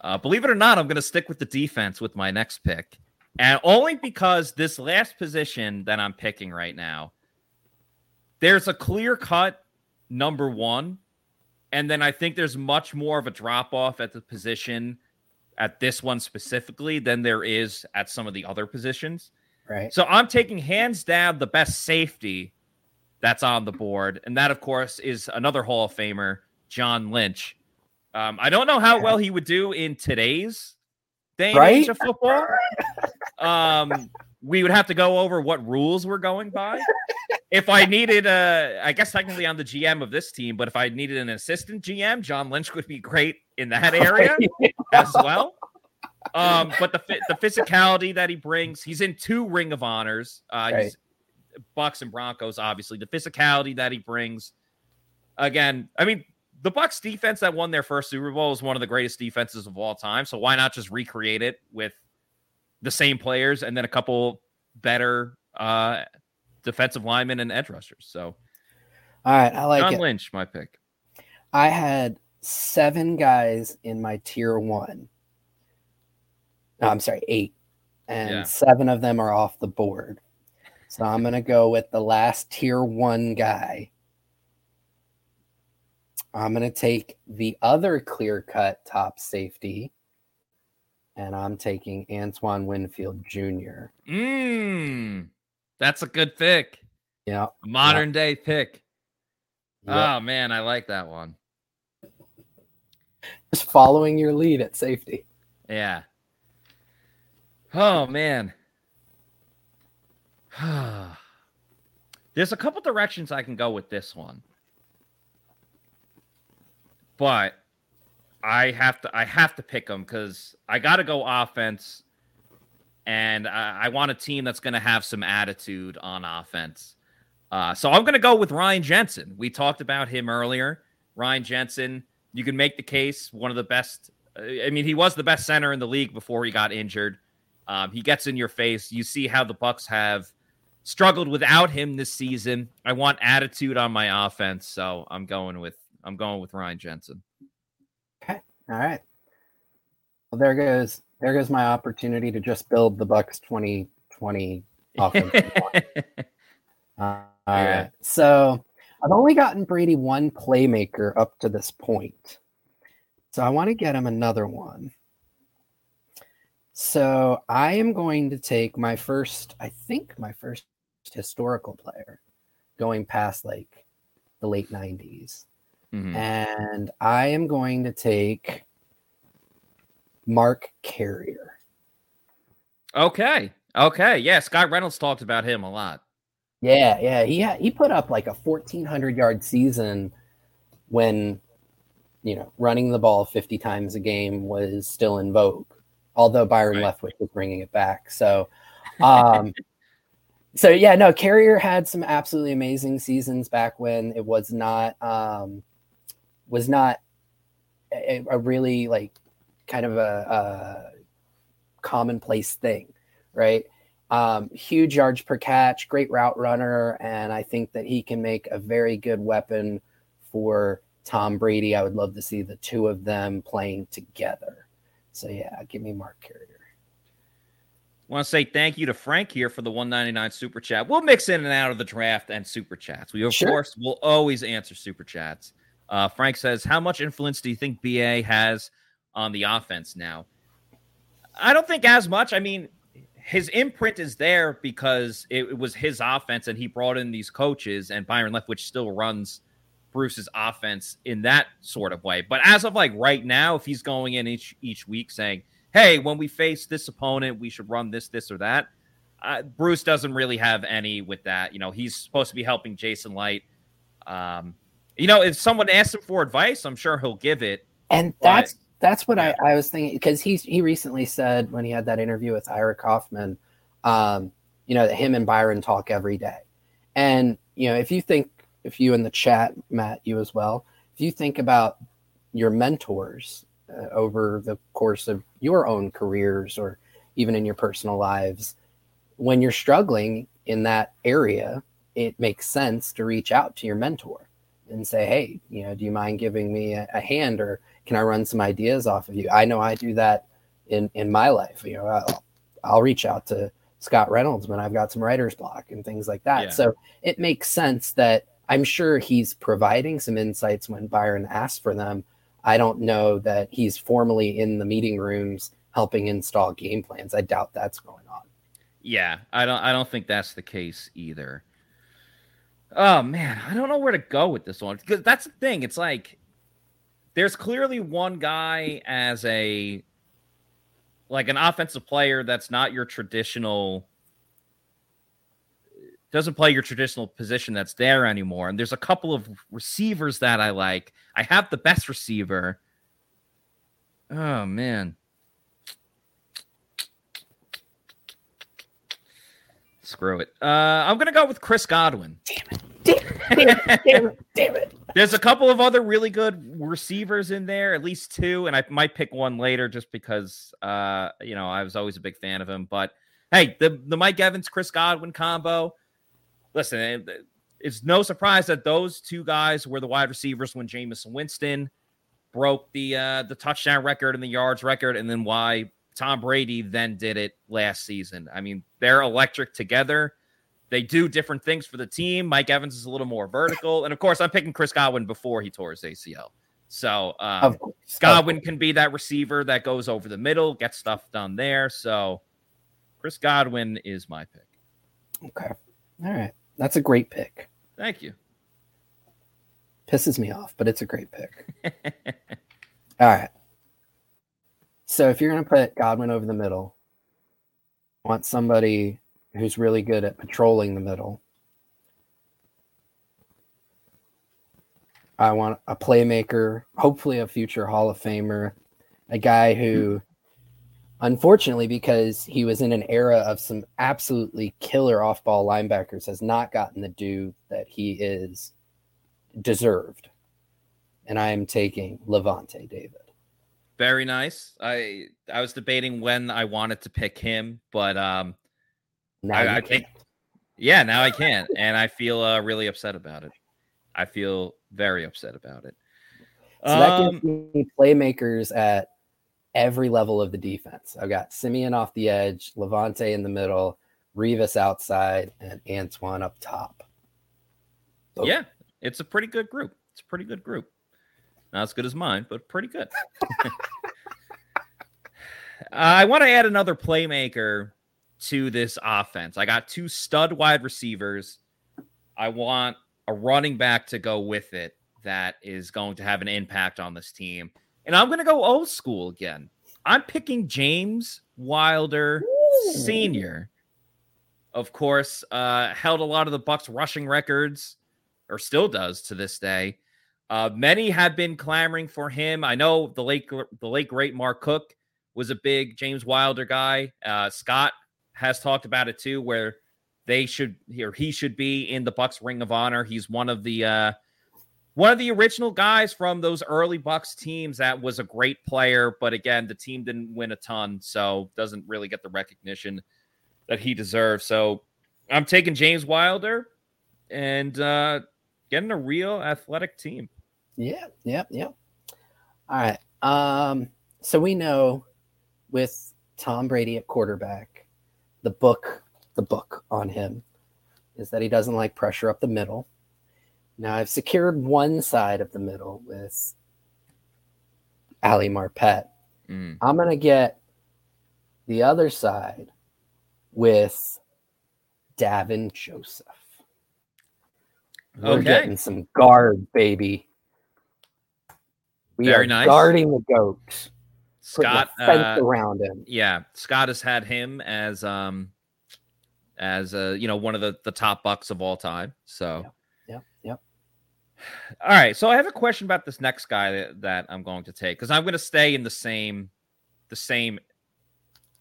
Uh, believe it or not, I'm going to stick with the defense with my next pick. And only because this last position that I'm picking right now, there's a clear cut number one and then I think there's much more of a drop off at the position at this one specifically than there is at some of the other positions. Right. So I'm taking hands down the best safety that's on the board. And that, of course, is another Hall of Famer, John Lynch. Um, I don't know how well he would do in today's day and right? age of football. Um, we would have to go over what rules we're going by. if I needed a, I guess technically I'm the GM of this team, but if I needed an assistant GM, John Lynch would be great in that area as well. Um, but the the physicality that he brings, he's in two Ring of Honors. Uh, right. he's Bucks and Broncos, obviously. The physicality that he brings. Again, I mean, the Bucks defense that won their first Super Bowl is one of the greatest defenses of all time. So why not just recreate it with the same players and then a couple better uh, defensive linemen and edge rushers. So, all right, I like John it. Lynch, my pick. I had seven guys in my tier one. No, I'm sorry, eight, and yeah. seven of them are off the board. So I'm gonna go with the last tier one guy. I'm gonna take the other clear cut top safety and I'm taking Antoine Winfield Jr. Mmm, that's a good pick. Yeah, modern yep. day pick. Yep. Oh man, I like that one. just following your lead at safety. Yeah. Oh man. There's a couple directions I can go with this one. But I have to I have to pick them because I got to go offense, and I, I, want a team that's going to have some attitude on offense. Uh, so I'm going to go with Ryan Jensen. We talked about him earlier. Ryan Jensen, you can make the case one of the best. I mean, he was the best center in the league before he got injured. Um, he gets in your face. You see how the Bucs have struggled without him this season. I want attitude on my offense, so I'm going with I'm going with Ryan Jensen. All right. Well, there goes there goes my opportunity to just build the Bucs 2020 offense. uh, yeah. So I've only gotten Brady one playmaker up to this point. So I want to get him another one. So I am going to take my first, I think my first historical player going past like the late 90s. Mm-hmm. And I am going to take Mark Carrier. Okay. Okay. Yeah. Scott Reynolds talked about him a lot. Yeah. Yeah. He had, he put up like a 1400 yard season when, you know, running the ball 50 times a game was still in vogue, although Byron right. Leftwich was bringing it back. So, um, so yeah, no, Carrier had some absolutely amazing seasons back when it was not, um, was not a, a really like kind of a, a commonplace thing, right? Um, huge yards per catch, great route runner, and I think that he can make a very good weapon for Tom Brady. I would love to see the two of them playing together. So yeah, give me Mark Carrier. Want to say thank you to Frank here for the 199 super chat. We'll mix in and out of the draft and super chats. We of sure. course will always answer super chats. Uh, Frank says, How much influence do you think BA has on the offense now? I don't think as much. I mean, his imprint is there because it, it was his offense and he brought in these coaches, and Byron Leftwich still runs Bruce's offense in that sort of way. But as of like right now, if he's going in each each week saying, "Hey, when we face this opponent, we should run this, this, or that," uh, Bruce doesn't really have any with that. You know, he's supposed to be helping Jason Licht. Um, you know, if someone asks him for advice, I'm sure he'll give it. And that's that's what. I, I was thinking because he's he recently said when he had that interview with Ira Kaufman, um, you know, that him and Byron talk every day. And you know, if you think if you in the chat, Matt, you as well, if you think about your mentors uh, over the course of your own careers or even in your personal lives, when you're struggling in that area, it makes sense to reach out to your mentor and say, hey, you know, do you mind giving me a, a, hand or can I run some ideas off of you? I know I do that in in my life. You know, I'll, I'll reach out to Scott Reynolds when I've got some writer's block and things like that. Yeah. So it makes sense that I'm sure he's providing some insights when Byron asks for them. I don't know that he's formally in the meeting rooms helping install game plans. I doubt that's going on. Yeah, I don't I don't think that's the case either. Oh man, I don't know where to go with this one because that's the thing. It's like there's clearly one guy as a like an offensive player that's not your traditional doesn't play your traditional position that's there anymore. And there's a couple of receivers that I like. I have the best receiver. Oh man. Screw it. Uh, I'm gonna go with Chris Godwin. Damn it. Damn it. Damn it. Damn it. There's a couple of other really good receivers in there, at least two, and I might pick one later just because uh, you know, I was always a big fan of him. But hey, the the Mike Evans Chris Godwin combo. Listen, it's no surprise that those two guys were the wide receivers when Jameis Winston broke the uh, the touchdown record and the yards record, and then why Tom Brady then did it last season. I mean, they're electric together. They do different things for the team. Mike Evans is a little more vertical. And of course, I'm picking Chris Godwin before he tore his ACL. So um, Godwin can be that receiver that goes over the middle, gets stuff done there. So Chris Godwin is my pick. Okay. All right. That's a great pick. Thank you. Pisses me off, but it's a great pick. All right. So if you're going to put Godwin over the middle, I want somebody who's really good at patrolling the middle. I want a playmaker, hopefully a future Hall of Famer, a guy who, unfortunately, because he was in an era of some absolutely killer off ball linebackers, has not gotten the due that he is deserved. And I am taking Lavonte David. Very nice. I I was debating when I wanted to pick him, but um, now I, I think yeah, now I can, and I feel uh, really upset about it. I feel very upset about it. So that Um, gives me playmakers at every level of the defense. I've got Simeon off the edge, Lavonte in the middle, Revis outside, and Antoine up top. Yeah, it's a pretty good group. It's a pretty good group. Not as good as mine, but pretty good. I want to add another playmaker to this offense. I got two stud wide receivers. I want a running back to go with it that is going to have an impact on this team. And I'm going to go old school again. I'm picking James Wilder Sr. Of course, uh, held a lot of the Bucs rushing records, or still does to this day. Uh, many have been clamoring for him. I know the late the late great Mark Cook was a big James Wilder guy. Uh, Scott has talked about it too, where they should or he should be in the Bucs Ring of Honor. He's one of the uh, one of the original guys from those early Bucs teams that was a great player, but again, the team didn't win a ton, so doesn't really get the recognition that he deserves. So I'm taking James Wilder and uh, getting a real athletic team. Yeah, yeah, yeah. All right. Um, so we know with Tom Brady at quarterback, the book, the book on him is that he doesn't like pressure up the middle. Now I've secured one side of the middle with Ali Marpet. Mm. I'm gonna get the other side with Davin Joseph. We're Okay. getting some guard, baby. We Very are nice. guarding the goat. Putting Scott, a fence uh, around him. yeah, Scott has had him as um as uh you know one of the the top Bucs of all time. So Yep, yep. all right, so I have a question about this next guy that, that I'm going to take because I'm going to stay in the same the same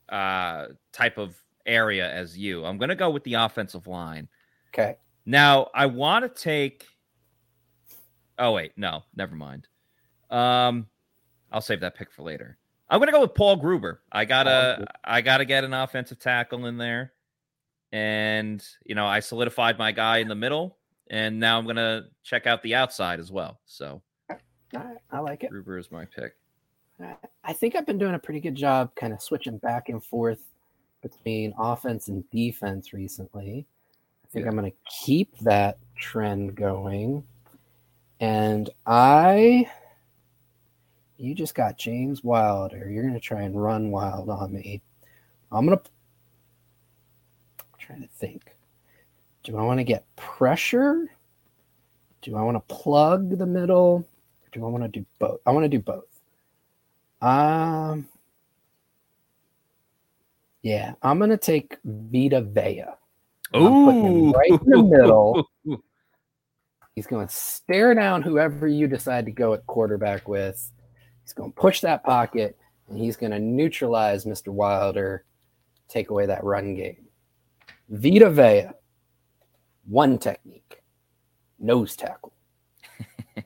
uh type of area as you. I'm going to go with the offensive line. Okay. Now I want to take. Oh wait, no, never mind. Um, I'll save that pick for later. I'm gonna go with Paul Gruber. I gotta, I gotta get an offensive tackle in there, and you know I solidified my guy in the middle, and now I'm gonna check out the outside as well. So right, I like it. Gruber is my pick. I think I've been doing a pretty good job kind of switching back and forth between offense and defense recently. I think I'm going to keep that trend going. And I, you just got James Wilder. You're going to try and run wild on me. I'm going to, I'm trying to think. Do I want to get pressure? Do I want to plug the middle? Do I want to do both? I want to do both. Um, yeah, I'm gonna take Vita Vea. Him right in the middle. He's going to stare down whoever you decide to go at quarterback with. He's going to push that pocket, and he's going to neutralize Mr. Wilder, take away that run game. Vita Vea, one technique, nose tackle.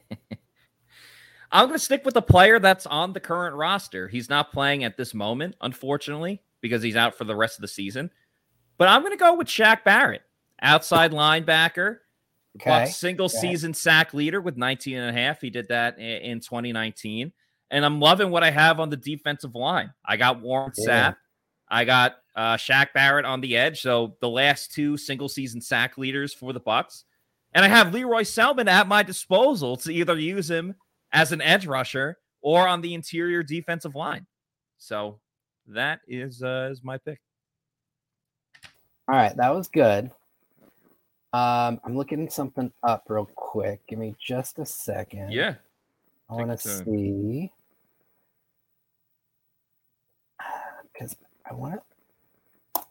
I'm going to stick with the player that's on the current roster. He's not playing at this moment, unfortunately, because he's out for the rest of the season. But I'm going to go with Shaq Barrett, outside linebacker, Okay, single okay. season sack leader with 19 and a half. He did that in 2019. And I'm loving what I have on the defensive line. I got Warren Yeah. Sapp. I got uh, Shaq Barrett on the edge. So the last two single season sack leaders for the Bucs. And I have Lee Roy Selmon at my disposal to either use him as an edge rusher or on the interior defensive line. So that is uh, is my pick. All right, that was good. Um, I'm looking something up real quick. Give me just a second. Yeah. I want to see. Because I want to.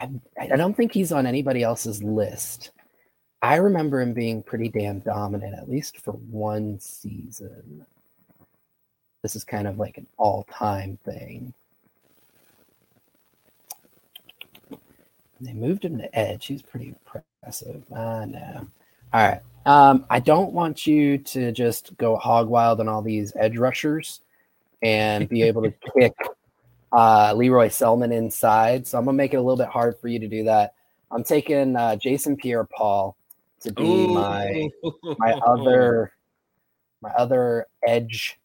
I, I don't think he's on anybody else's list. I remember him being pretty damn dominant, at least for one season. This is kind of like an all time thing. They moved him to edge. He's pretty impressive. I know. All right. Um, I don't want you to just go hog wild on all these edge rushers and be able to kick uh, Lee-Roy Selmon inside. So I'm gonna make it a little bit hard for you to do that. I'm taking uh, Jason Pierre-Paul to be Ooh. my my other my other edge,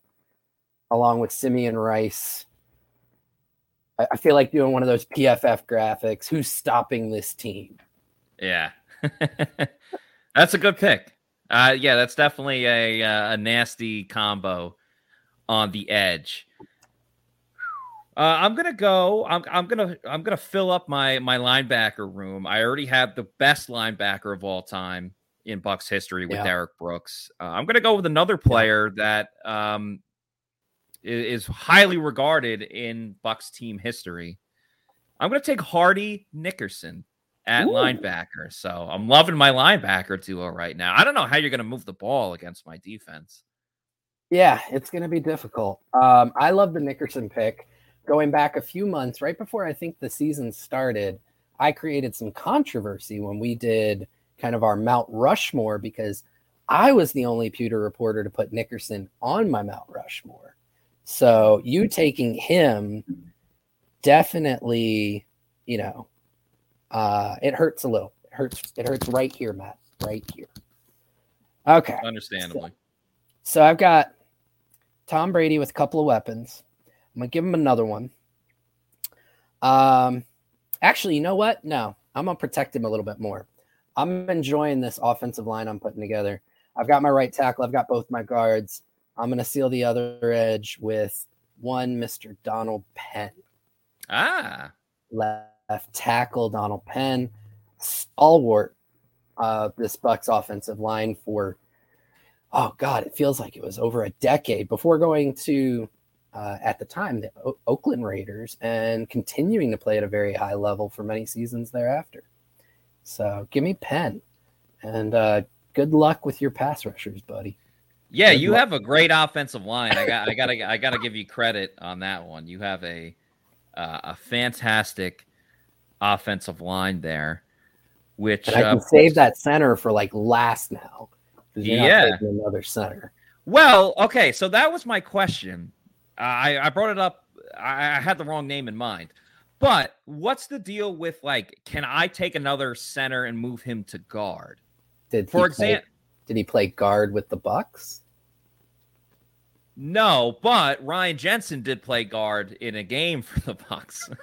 along with Simeon Rice. I, I feel like doing one of those PFF graphics. Who's stopping this team? Yeah, that's a good pick. Uh, yeah, that's definitely a uh, a nasty combo on the edge. Uh, I'm gonna go. I'm I'm gonna I'm gonna fill up my my linebacker room. I already have the best linebacker of all time in Bucs history with Yeah. Derrick Brooks. Uh, I'm gonna go with another player that um i- is highly regarded in Bucs team history. I'm gonna take Hardy Nickerson at Ooh. linebacker. So I'm loving my linebacker duo right now. I don't know how you're gonna move the ball against my defense. Yeah, it's going to be difficult. Um, I love the Nickerson pick. Going back a few months, right before I think the season started, I created some controversy when we did kind of our Mount Rushmore because I was the only pewter reporter to put Nickerson on my Mount Rushmore. So you taking him definitely, you know, uh, it hurts a little. It hurts. It hurts right here, Matt. Right here. Okay. Understandably. So I've got Tom Brady with a couple of weapons. I'm gonna give him another one. Um, actually, you know what? No, I'm gonna protect him a little bit more. I'm enjoying this offensive line I'm putting together. I've got my right tackle. I've got both my guards. I'm gonna seal the other edge with one Mr. Donald Penn, Ah, left tackle Donald Penn, stalwart of this Bucs offensive line for oh god, it feels like it was over a decade before going to uh, at the time the o- Oakland Raiders and continuing to play at a very high level for many seasons thereafter. So give me Penn, and uh, good luck with your pass rushers, buddy. yeah, Good you luck. have a great offensive line. I got, I gotta, I gotta give you credit on that one. You have a, uh, a fantastic offensive line there, which And I uh, can save that center for like last now. Yeah. another center. Well, okay, so that was my question. I, I brought it up. I, I had the wrong name in mind. But what's the deal with like, can I take another center and move him to guard? Did For example, did he play guard with the Bucs? no, but Ryan Jensen did play guard in a game for the Bucs.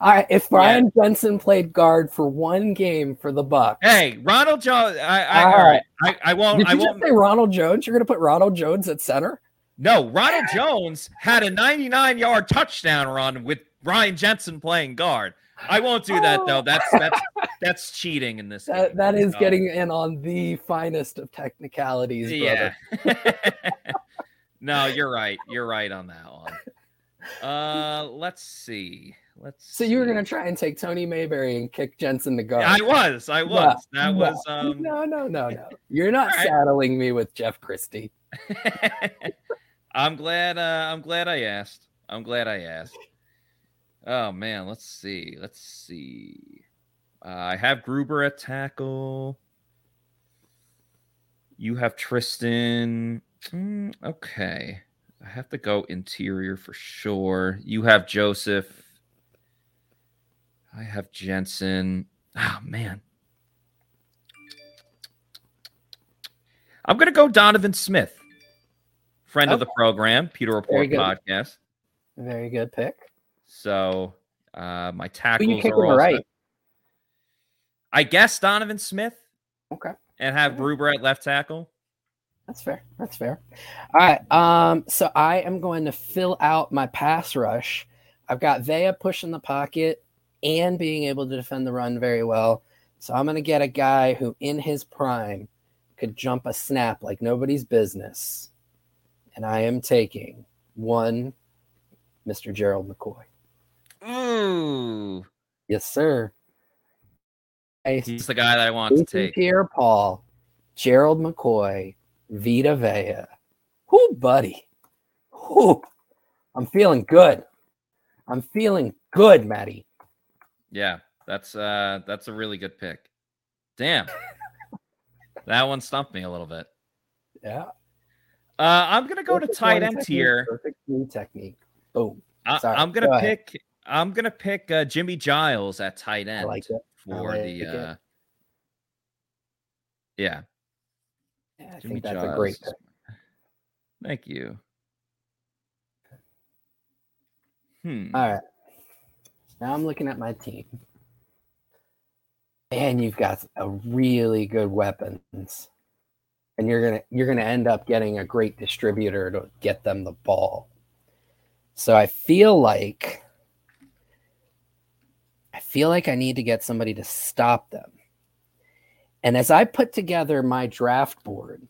All right, if Brian Jensen played guard for one game for the Bucs, hey, Ronald Jones. I, I, All right. I, I won't. did I won't. say Ronald Jones? You're going to put Ronald Jones at center? No, Ronald Jones had a 99 yard touchdown run with Ryan Jensen playing guard. I won't do that though. That's that's that's cheating in this. That, game. that is So, getting in on the finest of technicalities, brother. yeah. no, you're right. You're right on that one. Uh, let's see. Let's. So you were going to try and take Tony Mayberry and kick Jensen to guard? I was. I was. No, that no, was. Um. no, no, no, no. You're not right. saddling me with Jeff Christie. I'm glad. Uh, I'm glad I asked. I'm glad I asked. Oh man, let's see. Let's see. Uh, I have Gruber at tackle. You have Tristan. Mm, okay, I have to go interior for sure. You have Joseph. I have Jensen. Oh man. I'm gonna go Donovan Smith, friend of the program, Pewter Report podcast. Very good pick. So uh, my tackles you are all right? I guess Donovan Smith Okay. and have Gruber at left tackle. That's fair. That's fair. All right. Um, so I am going to fill out my pass rush. I've got Vea pushing the pocket and being able to defend the run very well. So I'm going to get a guy who, in his prime, could jump a snap like nobody's business. And I am taking one Mr. Gerald McCoy. Ooh, Yes, sir. He's the guy that I want to take. Pierre Paul, Gerald McCoy, Vita Vea. Whoo, buddy. Whoo. I'm feeling good. I'm feeling good, Maddie. Yeah, that's uh that's a really good pick. Damn. that one stumped me a little bit. Yeah. Uh I'm gonna go to tight end here. Perfect knee technique. Boom. I, Sorry, I'm gonna go ahead. pick I'm gonna pick uh, Jimmy Giles at tight I end like for like the uh yeah. Yeah, I Jimmy Giles. great pick. Thank you. Hmm. All right. Now I'm looking at my team. And you've got a really good weapons. And you're gonna you're gonna end up getting a great distributor to get them the ball. So I feel like I feel like I need to get somebody to stop them. And as I put together my draft board,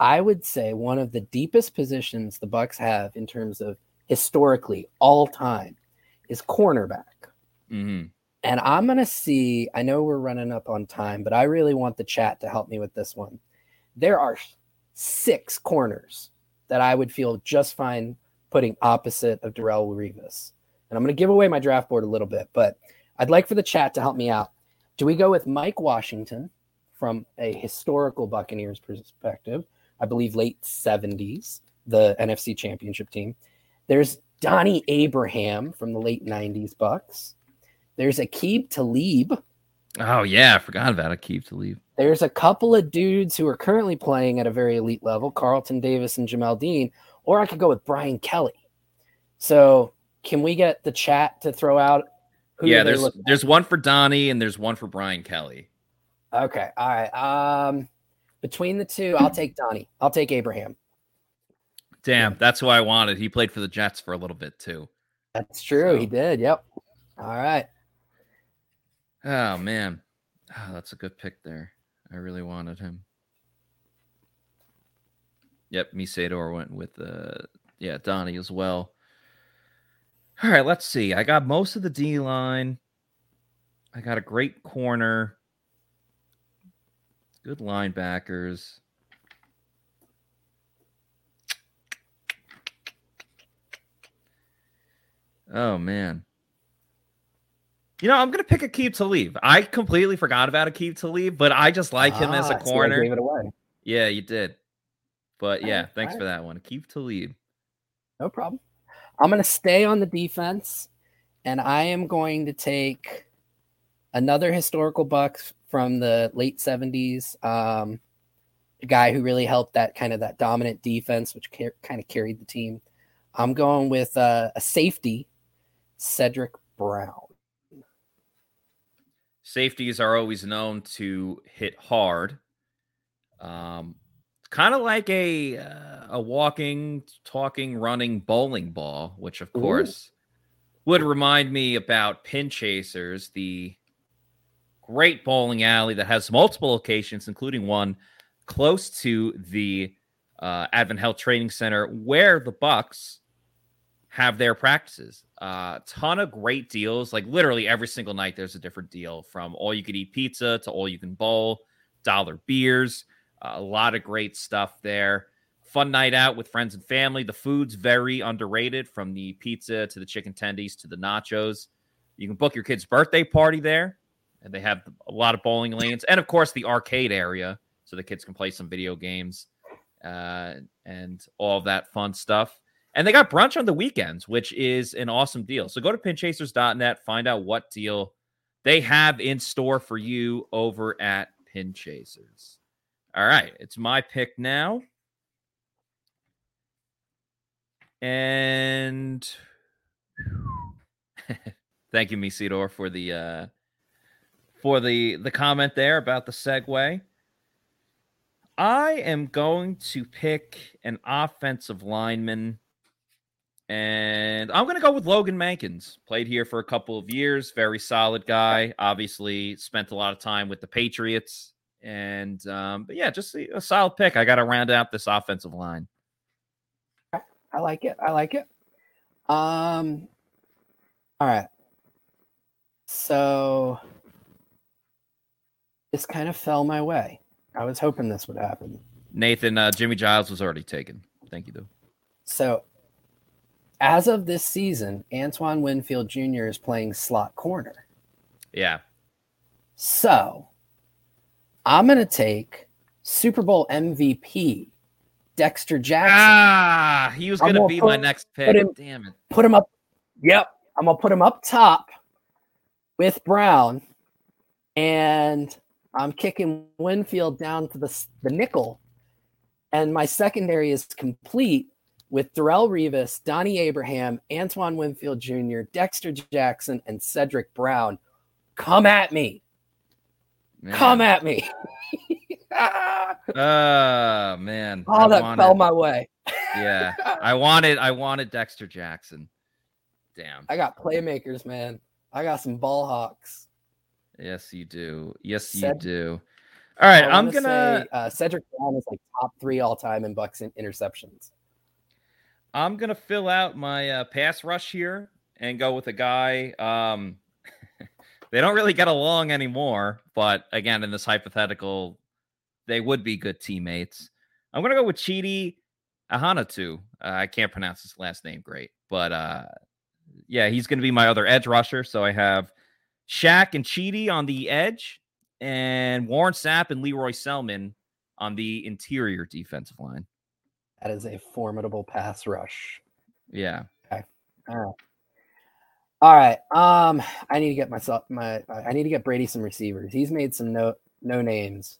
I would say one of the deepest positions the Bucs have in terms of historically all time is cornerback. hmm And I'm going to see, I know we're running up on time, but I really want the chat to help me with this one. There are six corners that I would feel just fine putting opposite of Darrelle Revis. And I'm going to give away my draft board a little bit, but I'd like for the chat to help me out. Do we go with Mike Washington from a historical Buccaneers perspective? I believe late 70s, the NFC championship team. There's Donnie Abraham from the late 90s Bucs. There's Aqib Talib. Oh yeah, I forgot about to leave. There's a couple of dudes who are currently playing at a very elite level, Carlton Davis and Jamel Dean, or I could go with Brian Kelly. So can we get the chat to throw out who yeah, they there's at? there's one for Donnie and there's one for Brian Kelly. Okay. All right. Um between the two, I'll take Donnie. I'll take Abraham. Damn, that's who I wanted. He played for the Jets for a little bit too. That's true. He did. Yep. All right. Oh man, oh, that's a good pick there. I really wanted him. Yep, Misador went with uh yeah, Donnie as well. All right, let's see. I got most of the D line. I got a great corner. Good linebackers. Oh man. You know, I'm gonna pick Aqib Talib. I completely forgot about Aqib Talib, but I just like him as a Ah, corner. gave it away. Yeah, you did. But yeah, thanks for that one. Aqib Talib. No problem. I'm going to stay on the defense, and I am going to take another historical buck from the late 70s. Um, a guy who really helped that kind of that dominant defense, which car- kind of carried the team. I'm going with uh, a safety, Cedric Brown. Safeties are always known to hit hard. Um, kind of like a uh, a walking, talking, running bowling ball, which of Ooh. course would remind me about Pin Chasers, the great bowling alley that has multiple locations, including one close to the uh, Advent Health Training Center, where the Bucs have their practices. Uh, ton of great deals. Like literally every single night, there's a different deal from all you can eat pizza to all you can bowl, dollar beers. Uh, a lot of great stuff there. Fun night out with friends and family. The food's very underrated from the pizza to the chicken tendies to the nachos. You can book your kid's birthday party there, and they have a lot of bowling lanes, and of course the arcade area, so the kids can play some video games uh, and all that fun stuff. And they got brunch on the weekends, which is an awesome deal. So go to pinchasers.net, find out what deal they have in store for you over at Pinchasers. All right, it's my pick now. And thank you, Misidor, for the uh for the the comment there about the segue. I am going to pick an offensive lineman, and I'm going to go with Logan Mankins. Played here for a couple of years, very solid guy. Obviously, spent a lot of time with the Patriots, and um, but yeah, just a, a solid pick. I got to round out this offensive line. I like it. I like it. Um. All right. So this kind of fell my way. I was hoping this would happen. Nathan, uh, Jimmy Giles was already taken. Thank you, though. So, as of this season, Antoine Winfield Jr. is playing slot corner. Yeah. So, I'm going to take Super Bowl MVP Dexter Jackson. Ah, he was going to be put- my next pick. him- Damn it. Put him up. Yep. I'm going to put him up top with Brown. And I'm kicking Winfield down to the, the nickel. And my secondary is complete with Darrelle Revis, Donnie Abraham, Antoine Winfield Jr., Dexter Jackson, and Cedric Brown. Come at me. Come at me. Oh man. I Oh, that wanted- fell my way. Yeah. I wanted I wanted Dexter Jackson. Damn. I got playmakers, man. I got some ball hawks. Yes, you do. Yes, you Ced- do. All right, I I'm gonna say, uh, Cedric Brown is like top three all time in Bucs in interceptions. I'm gonna fill out my uh, pass rush here and go with a guy. Um, they don't really get along anymore, but again, in this hypothetical, they would be good teammates. I'm gonna go with Chidi Ahanotu. Uh, I can't pronounce his last name great, but uh, yeah, he's gonna be my other edge rusher. So I have Shaq and Chidi on the edge, and Warren Sapp and Lee Roy Selmon on the interior defensive line. That is a formidable pass rush. Yeah. Okay. All right. All right. Um, I need to get myself my I need to get Brady some receivers. He's made some no no names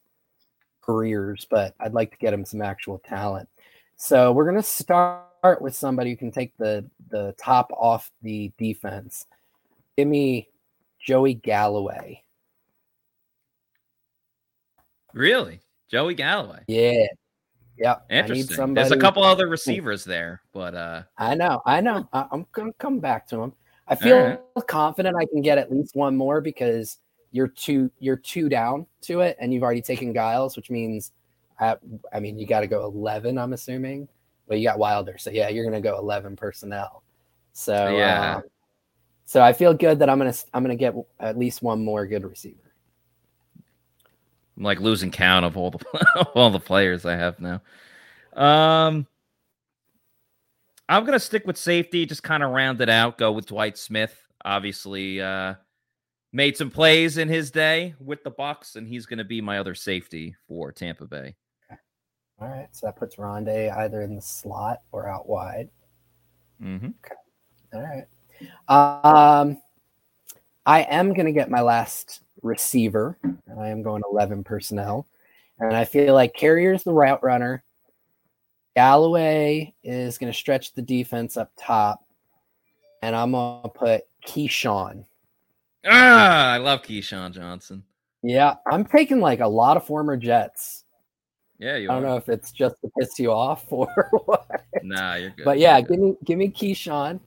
careers, but I'd like to get him some actual talent. So we're gonna start with somebody who can take the the top off the defense. Give me Joey Galloway. Really? Joey Galloway. Yeah. Need Interesting. There's a couple other receivers there, but uh I know, I know. I, I'm gonna come back to him. I feel right. confident I can get at least one more because you're two you're two down to it, and you've already taken Giles, which means, I, I mean, you got to go eleven. I'm assuming. but you got Wilder, so yeah, you're gonna go eleven personnel. So Yeah. um, so I feel good that I'm gonna I'm gonna get at least one more good receiver. I'm like losing count of all the all the players I have now. Um I'm gonna stick with safety, just kind of round it out, go with Dwight Smith. Obviously, uh made some plays in his day with the Bucks, and he's gonna be my other safety for Tampa Bay. All right, so that puts Rondé either in the slot or out wide. Mm-hmm. All right. Um, I am going to get my last receiver. I am going 11 personnel. And I feel like Carrier's the route runner. Galloway is going to stretch the defense up top. And I'm going to put Keyshawn. Ah, I love Keyshawn Johnson. Yeah, I'm taking like a lot of former Jets. Yeah, you I don't are. know if it's just to piss you off or what. Nah, you're good. But yeah, good. give me give me Keyshawn,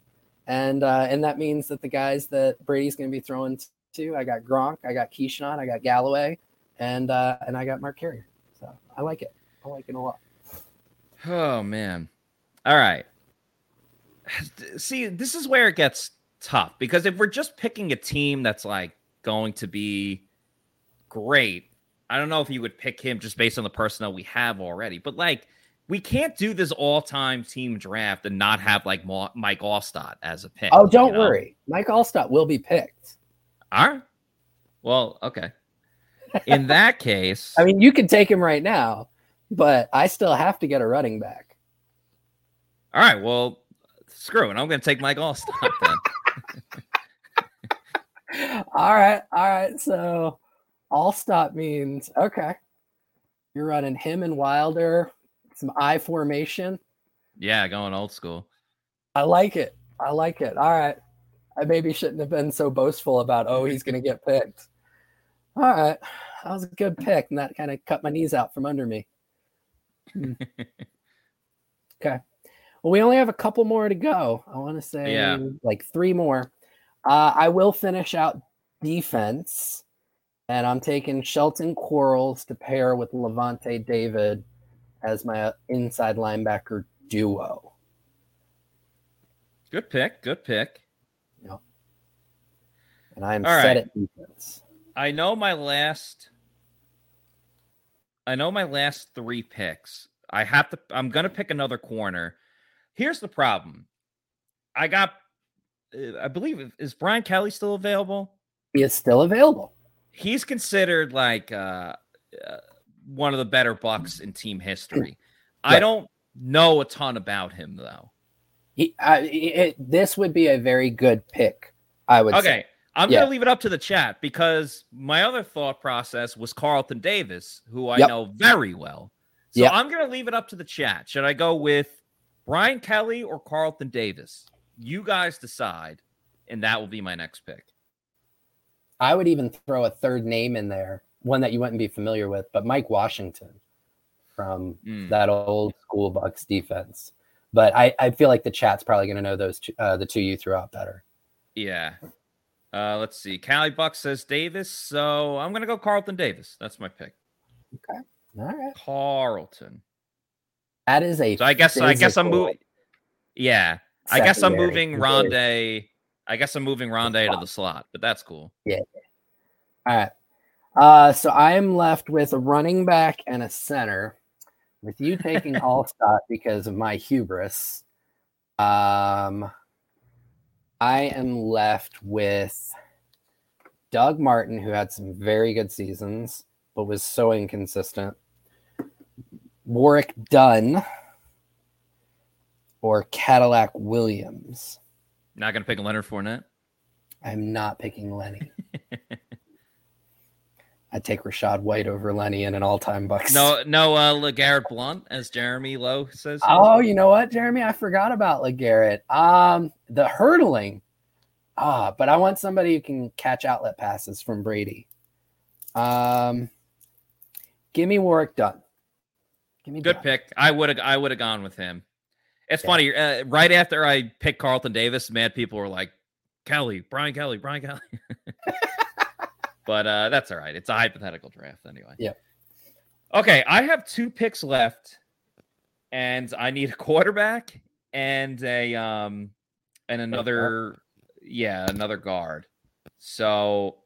and uh, and that means that the guys that Brady's going to be throwing to, I got Gronk, I got Keyshawn, I got Galloway, and uh, and I got Mark Carrier. So I like it. I like it a lot. Oh man. All right. See, this is where it gets tough because if we're just picking a team that's like going to be great, I don't know if you would pick him just based on the personnel we have already. But like, we can't do this all-time team draft and not have like Ma- Mike Alstott as a pick. Oh, don't you know? worry, Mike Alstott will be picked. All right. Well, okay. In that case, I mean, you can take him right now, but I still have to get a running back. all right. Well, screw it. I'm going to take Mike Alstott then. all right, all right. So Alstott means okay. You're running him and Wilder, some I formation. yeah, going old school. I like it. I like it. All right. I maybe shouldn't have been so boastful about, oh, he's going to get picked. All right. That was a good pick. And that kind of cut my knees out from under me. Hmm. okay. Well, we only have a couple more to go. I want to say Yeah. like three more. Uh, I will finish out defense. And I'm taking Shelton Quarles to pair with Lavonte David as my inside linebacker duo. Good pick. Good pick. And I'm All set right. at defense. I know my last. I know my last three picks. I have to. I'm gonna pick another corner. Here's the problem. I got. uh, I believe is Brian Kelly still available? He is still available. He's considered like uh, uh, one of the better bucks in team history. I don't know a ton about him though. He, uh, it, this would be a very good pick, I would Okay. say. I'm Yeah. going to leave it up to the chat because my other thought process was Carlton Davis, who I Yep. know very well. So Yep. I'm going to leave it up to the chat. Should I go with Brian Kelly or Carlton Davis? You guys decide, and that will be my next pick. I would even throw a third name in there, one that you wouldn't be familiar with, but Mike Washington from Mm. that old school Bucs defense. But I, I feel like the chat's probably going to know those two, uh, the two you threw out better. Yeah. Uh, let's see. Cali Buck says Davis, so I'm going to go Carlton Davis. That's my pick. Okay. All right, Carlton. that is a. So I guess I guess I'm moving. Yeah, I guess I'm moving Rondé. I guess I'm moving Rondé to the slot, but that's cool. Yeah. All right. Uh, so I am left with a running back and a center. With you taking All Alstott because of my hubris, um, I am left with Doug Martin, who had some very good seasons, but was so inconsistent. Warrick Dunn or Cadillac Williams. Not gonna pick Leonard Fournette. I'm not picking Lenny. I'd take Rachaad White over Lenny in an all-time Bucs. No, no, uh, LeGarrette Blount, as Jeremy Lowe says. Oh, you know what, Jeremy? I forgot about LeGarrette. Um, the hurdling. Ah, but I want somebody who can catch outlet passes from Brady. Um, give me Warrick Dunn. Give me good Dunn. pick. I would have, I would have gone with him. It's funny. Uh, right after I picked Carlton Davis, mad people were like, Kelly, Brian Kelly, Brian Kelly. but uh, that's all right. It's a hypothetical draft anyway. Yep. Okay, I have two picks left, and I need a quarterback and a um and another yeah another guard. So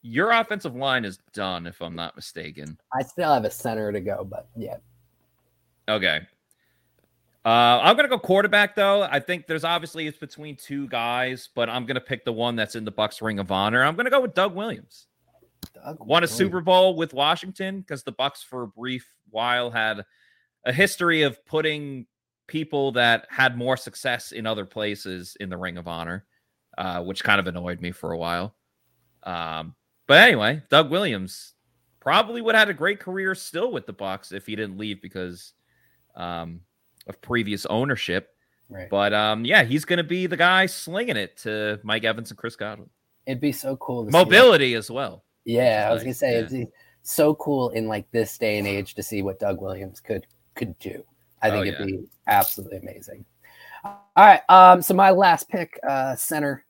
your offensive line is done, if I'm not mistaken. I still have a center to go, but yeah. Okay. Uh, I'm gonna go quarterback though. I think there's obviously it's between two guys, but I'm gonna pick the one that's in the Bucs Ring of Honor. I'm gonna go with Doug Williams. Doug Won a. Super Bowl with Washington because the Bucs for a brief while had a history of putting people that had more success in other places in the Ring of Honor, uh, which kind of annoyed me for a while. Um, but anyway, Doug Williams probably would have had a great career still with the Bucs if he didn't leave because um, of previous ownership. Right. But um, yeah, he's going to be the guy slinging it to Mike Evans and Chris Godwin. It'd be so cool. To see. Mobility as well. Yeah, I was gonna say yeah. it's so cool in like this day and age to see what Doug Williams could could do. I Oh, think yeah. it'd be absolutely amazing. All right, um, so my last pick, uh, center.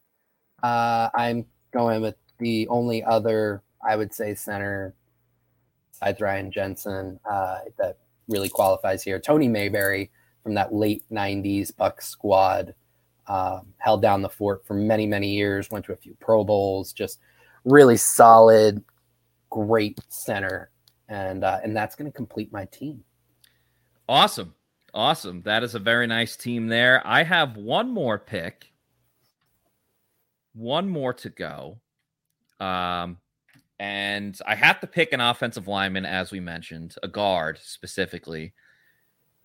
Uh, I'm going with the only other I would say center besides Ryan Jensen uh, that really qualifies here. Tony Mayberry from that late '90s Buck squad um, held down the fort for many many years. Went to a few Pro Bowls. Just really solid, great center, and uh, and that's going to complete my team. Awesome. Awesome. That is a very nice team there. I have one more pick. One more to go. Um, and I have to pick an offensive lineman, as we mentioned, a guard specifically.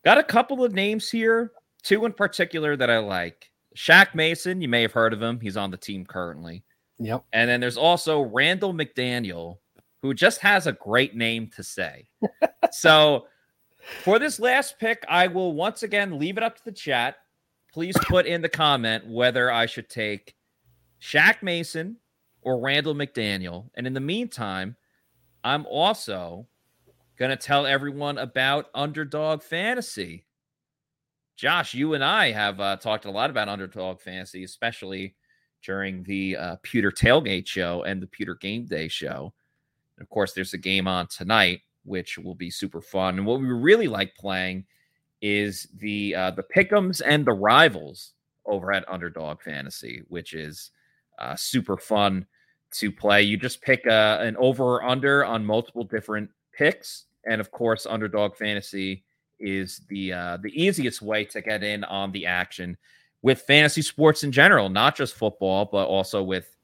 Got a couple of names here, two in particular that I like. Shaq Mason, you may have heard of him. He's on the team currently. Yep. And then there's also Randall McDaniel, who just has a great name to say. so for this last pick, I will once again leave it up to the chat. Please put in the comment whether I should take Shaq Mason or Randall McDaniel. And in the meantime, I'm also going to tell everyone about Underdog Fantasy. Josh, you and I have uh, talked a lot about Underdog Fantasy, especially during the uh, Pewter Tailgate show and the Pewter Game Day show. And of course, there's a game on tonight, which will be super fun. And what we really like playing is the uh, the pick'ems and the rivals over at Underdog Fantasy, which is uh, super fun to play. You just pick uh, an over or under on multiple different picks, and of course, Underdog Fantasy is the uh, the easiest way to get in on the action with fantasy sports in general, not just football, but also with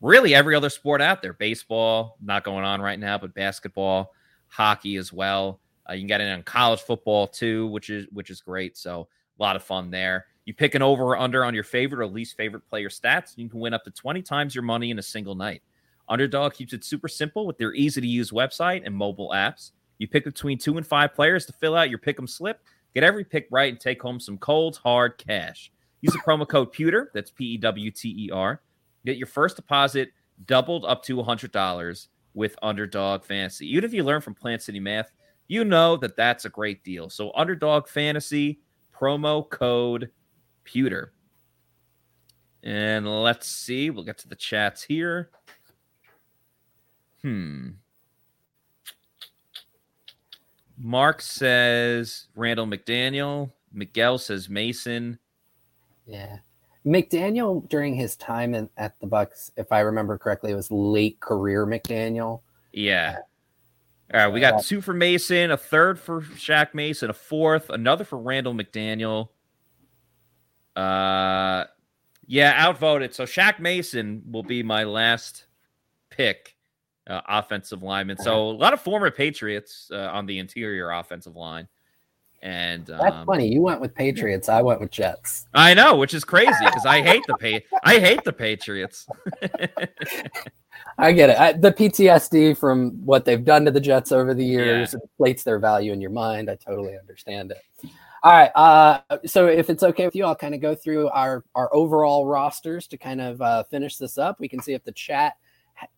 really every other sport out there. Baseball, not going on right now, but basketball, hockey as well. Uh, you can get in on college football too, which is which is great. So a lot of fun there. You pick an over or under on your favorite or least favorite player stats. You can win up to 20 times your money in a single night. Underdog keeps it super simple with their easy to use website and mobile apps. You pick between two and five players to fill out your pick 'em slip. Get every pick right and take home some cold, hard cash. Use the promo code Pewter, that's P E W T E R. Get your first deposit doubled up to $100 with Underdog Fantasy. Even if you learn from Plant City Math, you know that that's a great deal. So, Underdog Fantasy, promo code Pewter. And let's see, we'll get to the chats here. Hmm. Mark says Randall McDaniel. Miguel says Mason. Yeah. McDaniel during his time in, at the Bucs, if I remember correctly, it was late career McDaniel. Yeah. All right, we got two for Mason, a third for Shaq Mason, a fourth, another for Randall McDaniel. Uh, yeah, outvoted. So Shaq Mason will be my last pick, uh, offensive lineman. So a lot of former Patriots uh, on the interior offensive line. And That's um, funny. You went with Patriots. I went with Jets. I know, which is crazy because I hate the pay. I hate the Patriots. I get it. I, the PTSD from what they've done to the Jets over the years inflates their value in your mind. I totally understand it. All right. Uh, so if it's okay with you, I'll kind of go through our our overall rosters to kind of uh, finish this up. We can see if the chat ha-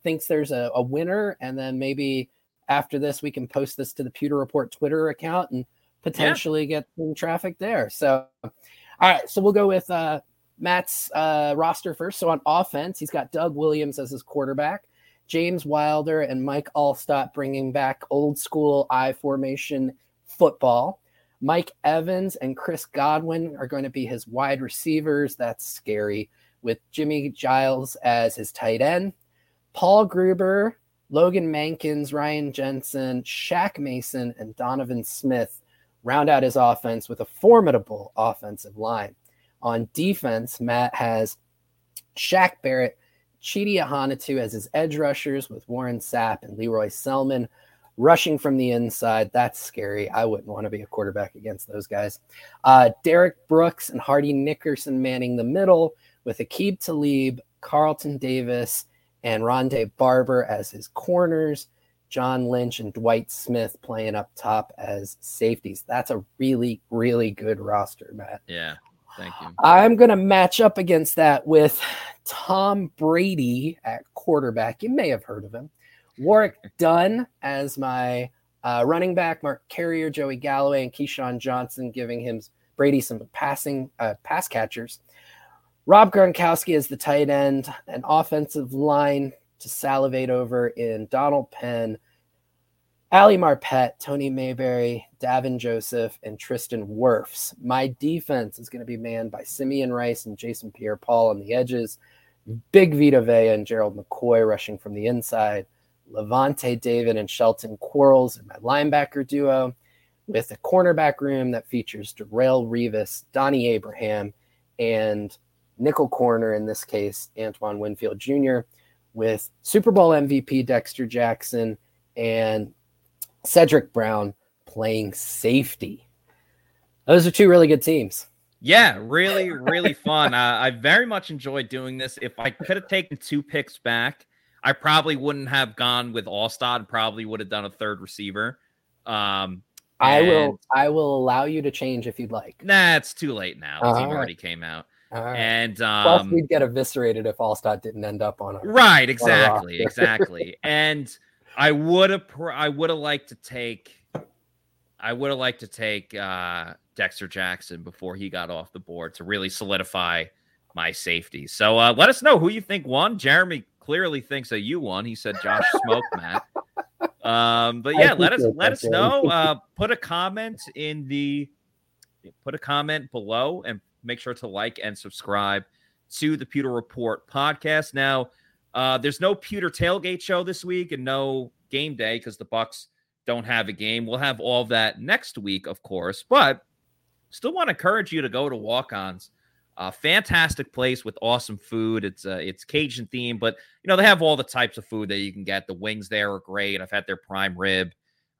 thinks there's a, a winner, and then maybe after this we can post this to the Pewter Report Twitter account and potentially get some traffic there. So, all right. So we'll go with uh, Matt's uh, roster first. So on offense, he's got Doug Williams as his quarterback, James Wilder and Mike Alstott bringing back old school I formation football. Mike Evans and Chris Godwin are going to be his wide receivers. That's scary. With Jimmie Giles as his tight end, Paul Gruber, Logan Mankins, Ryan Jensen, Shaq Mason, and Donovan Smith round out his offense with a formidable offensive line. On defense, Matt has Shaq Barrett, Chidi Ahanotu as his edge rushers with Warren Sapp and Lee Roy Selmon rushing from the inside. That's scary. I wouldn't want to be a quarterback against those guys. Uh, Derrick Brooks and Hardy Nickerson manning the middle with Aqib Talib, Carlton Davis, and Rondé Barber as his corners. John Lynch and Dwight Smith playing up top as safeties. That's a really, really good roster, Matt. Yeah. Thank you. I'm going to match up against that with Tom Brady at quarterback. You may have heard of him. Warrick Dunn as my uh, running back, Mark Carrier, Joey Galloway, and Keyshawn Johnson giving him Brady some passing uh, pass catchers. Rob Gronkowski is the tight end, an offensive line to salivate over in Donald Penn, Ali Marpet, Tony Mayberry, Davin Joseph, and Tristan Wirfs. My defense is going to be manned by Simeon Rice and Jason Pierre Paul on the edges, Big Vita Vea and Gerald McCoy rushing from the inside, Lavonte David and Shelton Quarles in my linebacker duo, with a cornerback room that features Darrelle Revis, Donnie Abraham, and nickel corner, in this case, Antoine Winfield Jr., with Super Bowl MVP Dexter Jackson and Cedric Brown playing safety. Those are two really good teams. Yeah, really, really fun. Uh, I very much enjoyed doing this. If I could have taken two picks back, I probably wouldn't have gone with Alstott. Probably would have done a third receiver. Um, I will. I will allow you to change if you'd like. Nah, it's too late now. Team already came out. Right. And Plus, um, we'd get eviscerated if Alstott didn't end up on a right, exactly, exactly. And I would have, I would have liked to take, I would have liked to take uh, Dexter Jackson before he got off the board to really solidify my safety. So uh, let us know who you think won. Jeremy clearly thinks that you won. He said Josh Smoke, Matt. Um, but yeah, let us let that, us Jeremy. know. Uh, put a comment in the put a comment below and make sure to like and subscribe to the Pewter Report podcast. Now, uh, there's no Pewter tailgate show this week and no game day because the Bucs don't have a game. We'll have all that next week, of course, but still want to encourage you to go to walk-ons. Uh, fantastic place with awesome food. It's uh, it's Cajun theme, but you know they have all the types of food that you can get. The wings there are great. I've had their prime rib.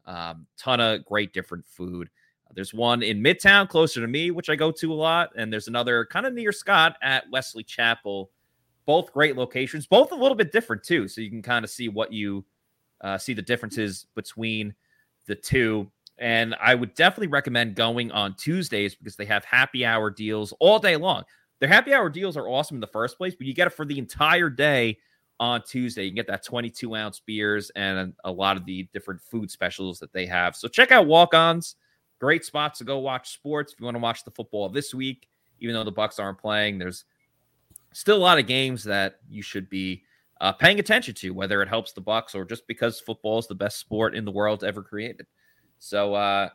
Um, ton of great different food. There's one in Midtown, closer to me, which I go to a lot, and there's another kind of near Scott at Wesley Chapel. Both great locations, both a little bit different too, so you can kind of see what you uh, see the differences between the two. And I would definitely recommend going on Tuesdays because they have happy hour deals all day long. Their happy hour deals are awesome in the first place, but you get it for the entire day on Tuesday. You can get that 22 ounce beers and a lot of the different food specials that they have. So check out walk ons. Great spots to go watch sports if you want to watch the football this week. Even though the Bucs aren't playing, there's still a lot of games that you should be uh, paying attention to, whether it helps the Bucs or just because football is the best sport in the world ever created. So, uh,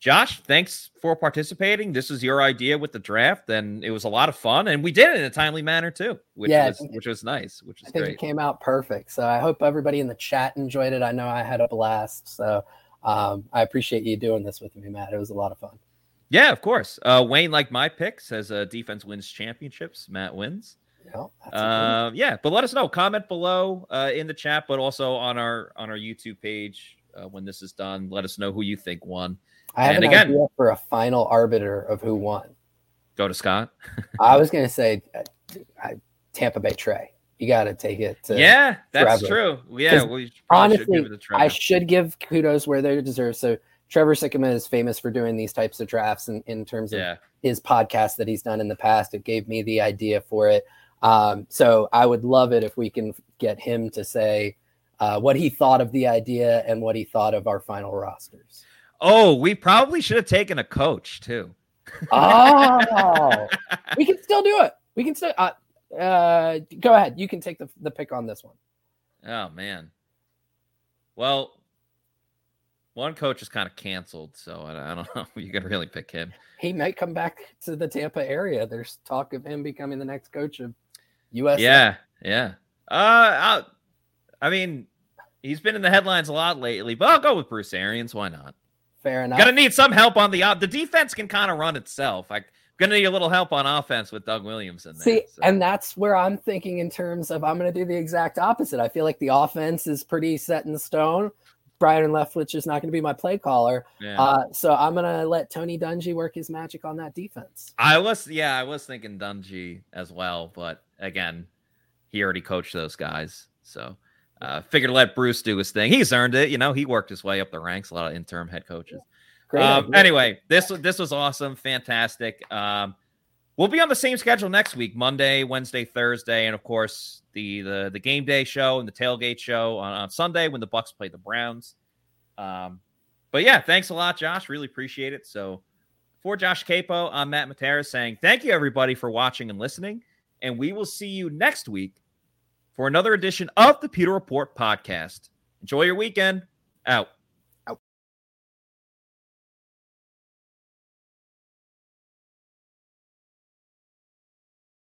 Josh, thanks for participating. This is your idea with the draft, and it was a lot of fun, and we did it in a timely manner too, which Yeah, was which was nice, which is I think great. it came out perfect. So I hope everybody in the chat enjoyed it. I know I had a blast. So um, I appreciate you doing this with me, Matt. It was a lot of fun. Yeah, of course. Uh, Wayne, like my pick, says uh, defense wins championships. Matt wins. Yeah, Uh, yeah, but let us know. Comment below uh, in the chat, but also on our on our YouTube page uh, when this is done. Let us know who you think won. I have and an again, idea for a final arbiter of who won. go to Scott. I was going to say uh, I, Tampa Bay Trey. You got to take it. To yeah, that's Trevor. true. Yeah, we should honestly, to I should give kudos where they deserve. So Trevor Sikkema is famous for doing these types of drafts in, in terms of Yeah. his podcast that he's done in the past. It gave me the idea for it. Um, so I would love it if we can get him to say uh, what he thought of the idea and what he thought of our final rosters. Oh, we probably should have taken a coach too. Oh, we can still do it. We can still. Uh, uh, go ahead. You can take the, the pick on this one. Oh man. Well, one coach is kind of canceled, so I, I don't know. You can really pick him. He might come back to the Tampa area. There's talk of him becoming the next coach of US. Yeah, yeah. Uh, I'll, I mean, he's been in the headlines a lot lately, but I'll go with Bruce Arians. Why not? fair enough. Gonna need some help on the op- the defense can kind of run itself. I gonna need a little help on offense with Doug Williams in there. See, so. and that's where I'm thinking in terms of I'm going to do the exact opposite. I feel like the offense is pretty set in stone. Byron Leftwich is not going to be my play caller. Yeah. Uh, so I'm going to let Tony Dungy work his magic on that defense. I was, yeah, I was thinking Dungy as well, but again, he already coached those guys, so uh, figured to let Bruce do his thing. He's earned it, you know. He worked his way up the ranks. A lot of interim head coaches. Great Um, anyway, this this was awesome, fantastic. Um, we'll be on the same schedule next week: Monday, Wednesday, Thursday, and of course the the the game day show and the tailgate show on, on Sunday when the Bucs play the Browns. Um, but yeah, thanks a lot, Josh. Really appreciate it. So for Josh Queipo, I'm Matt Matera saying thank you everybody for watching and listening, and we will see you next week for another edition of the Pewter Report podcast. Enjoy your weekend. Out.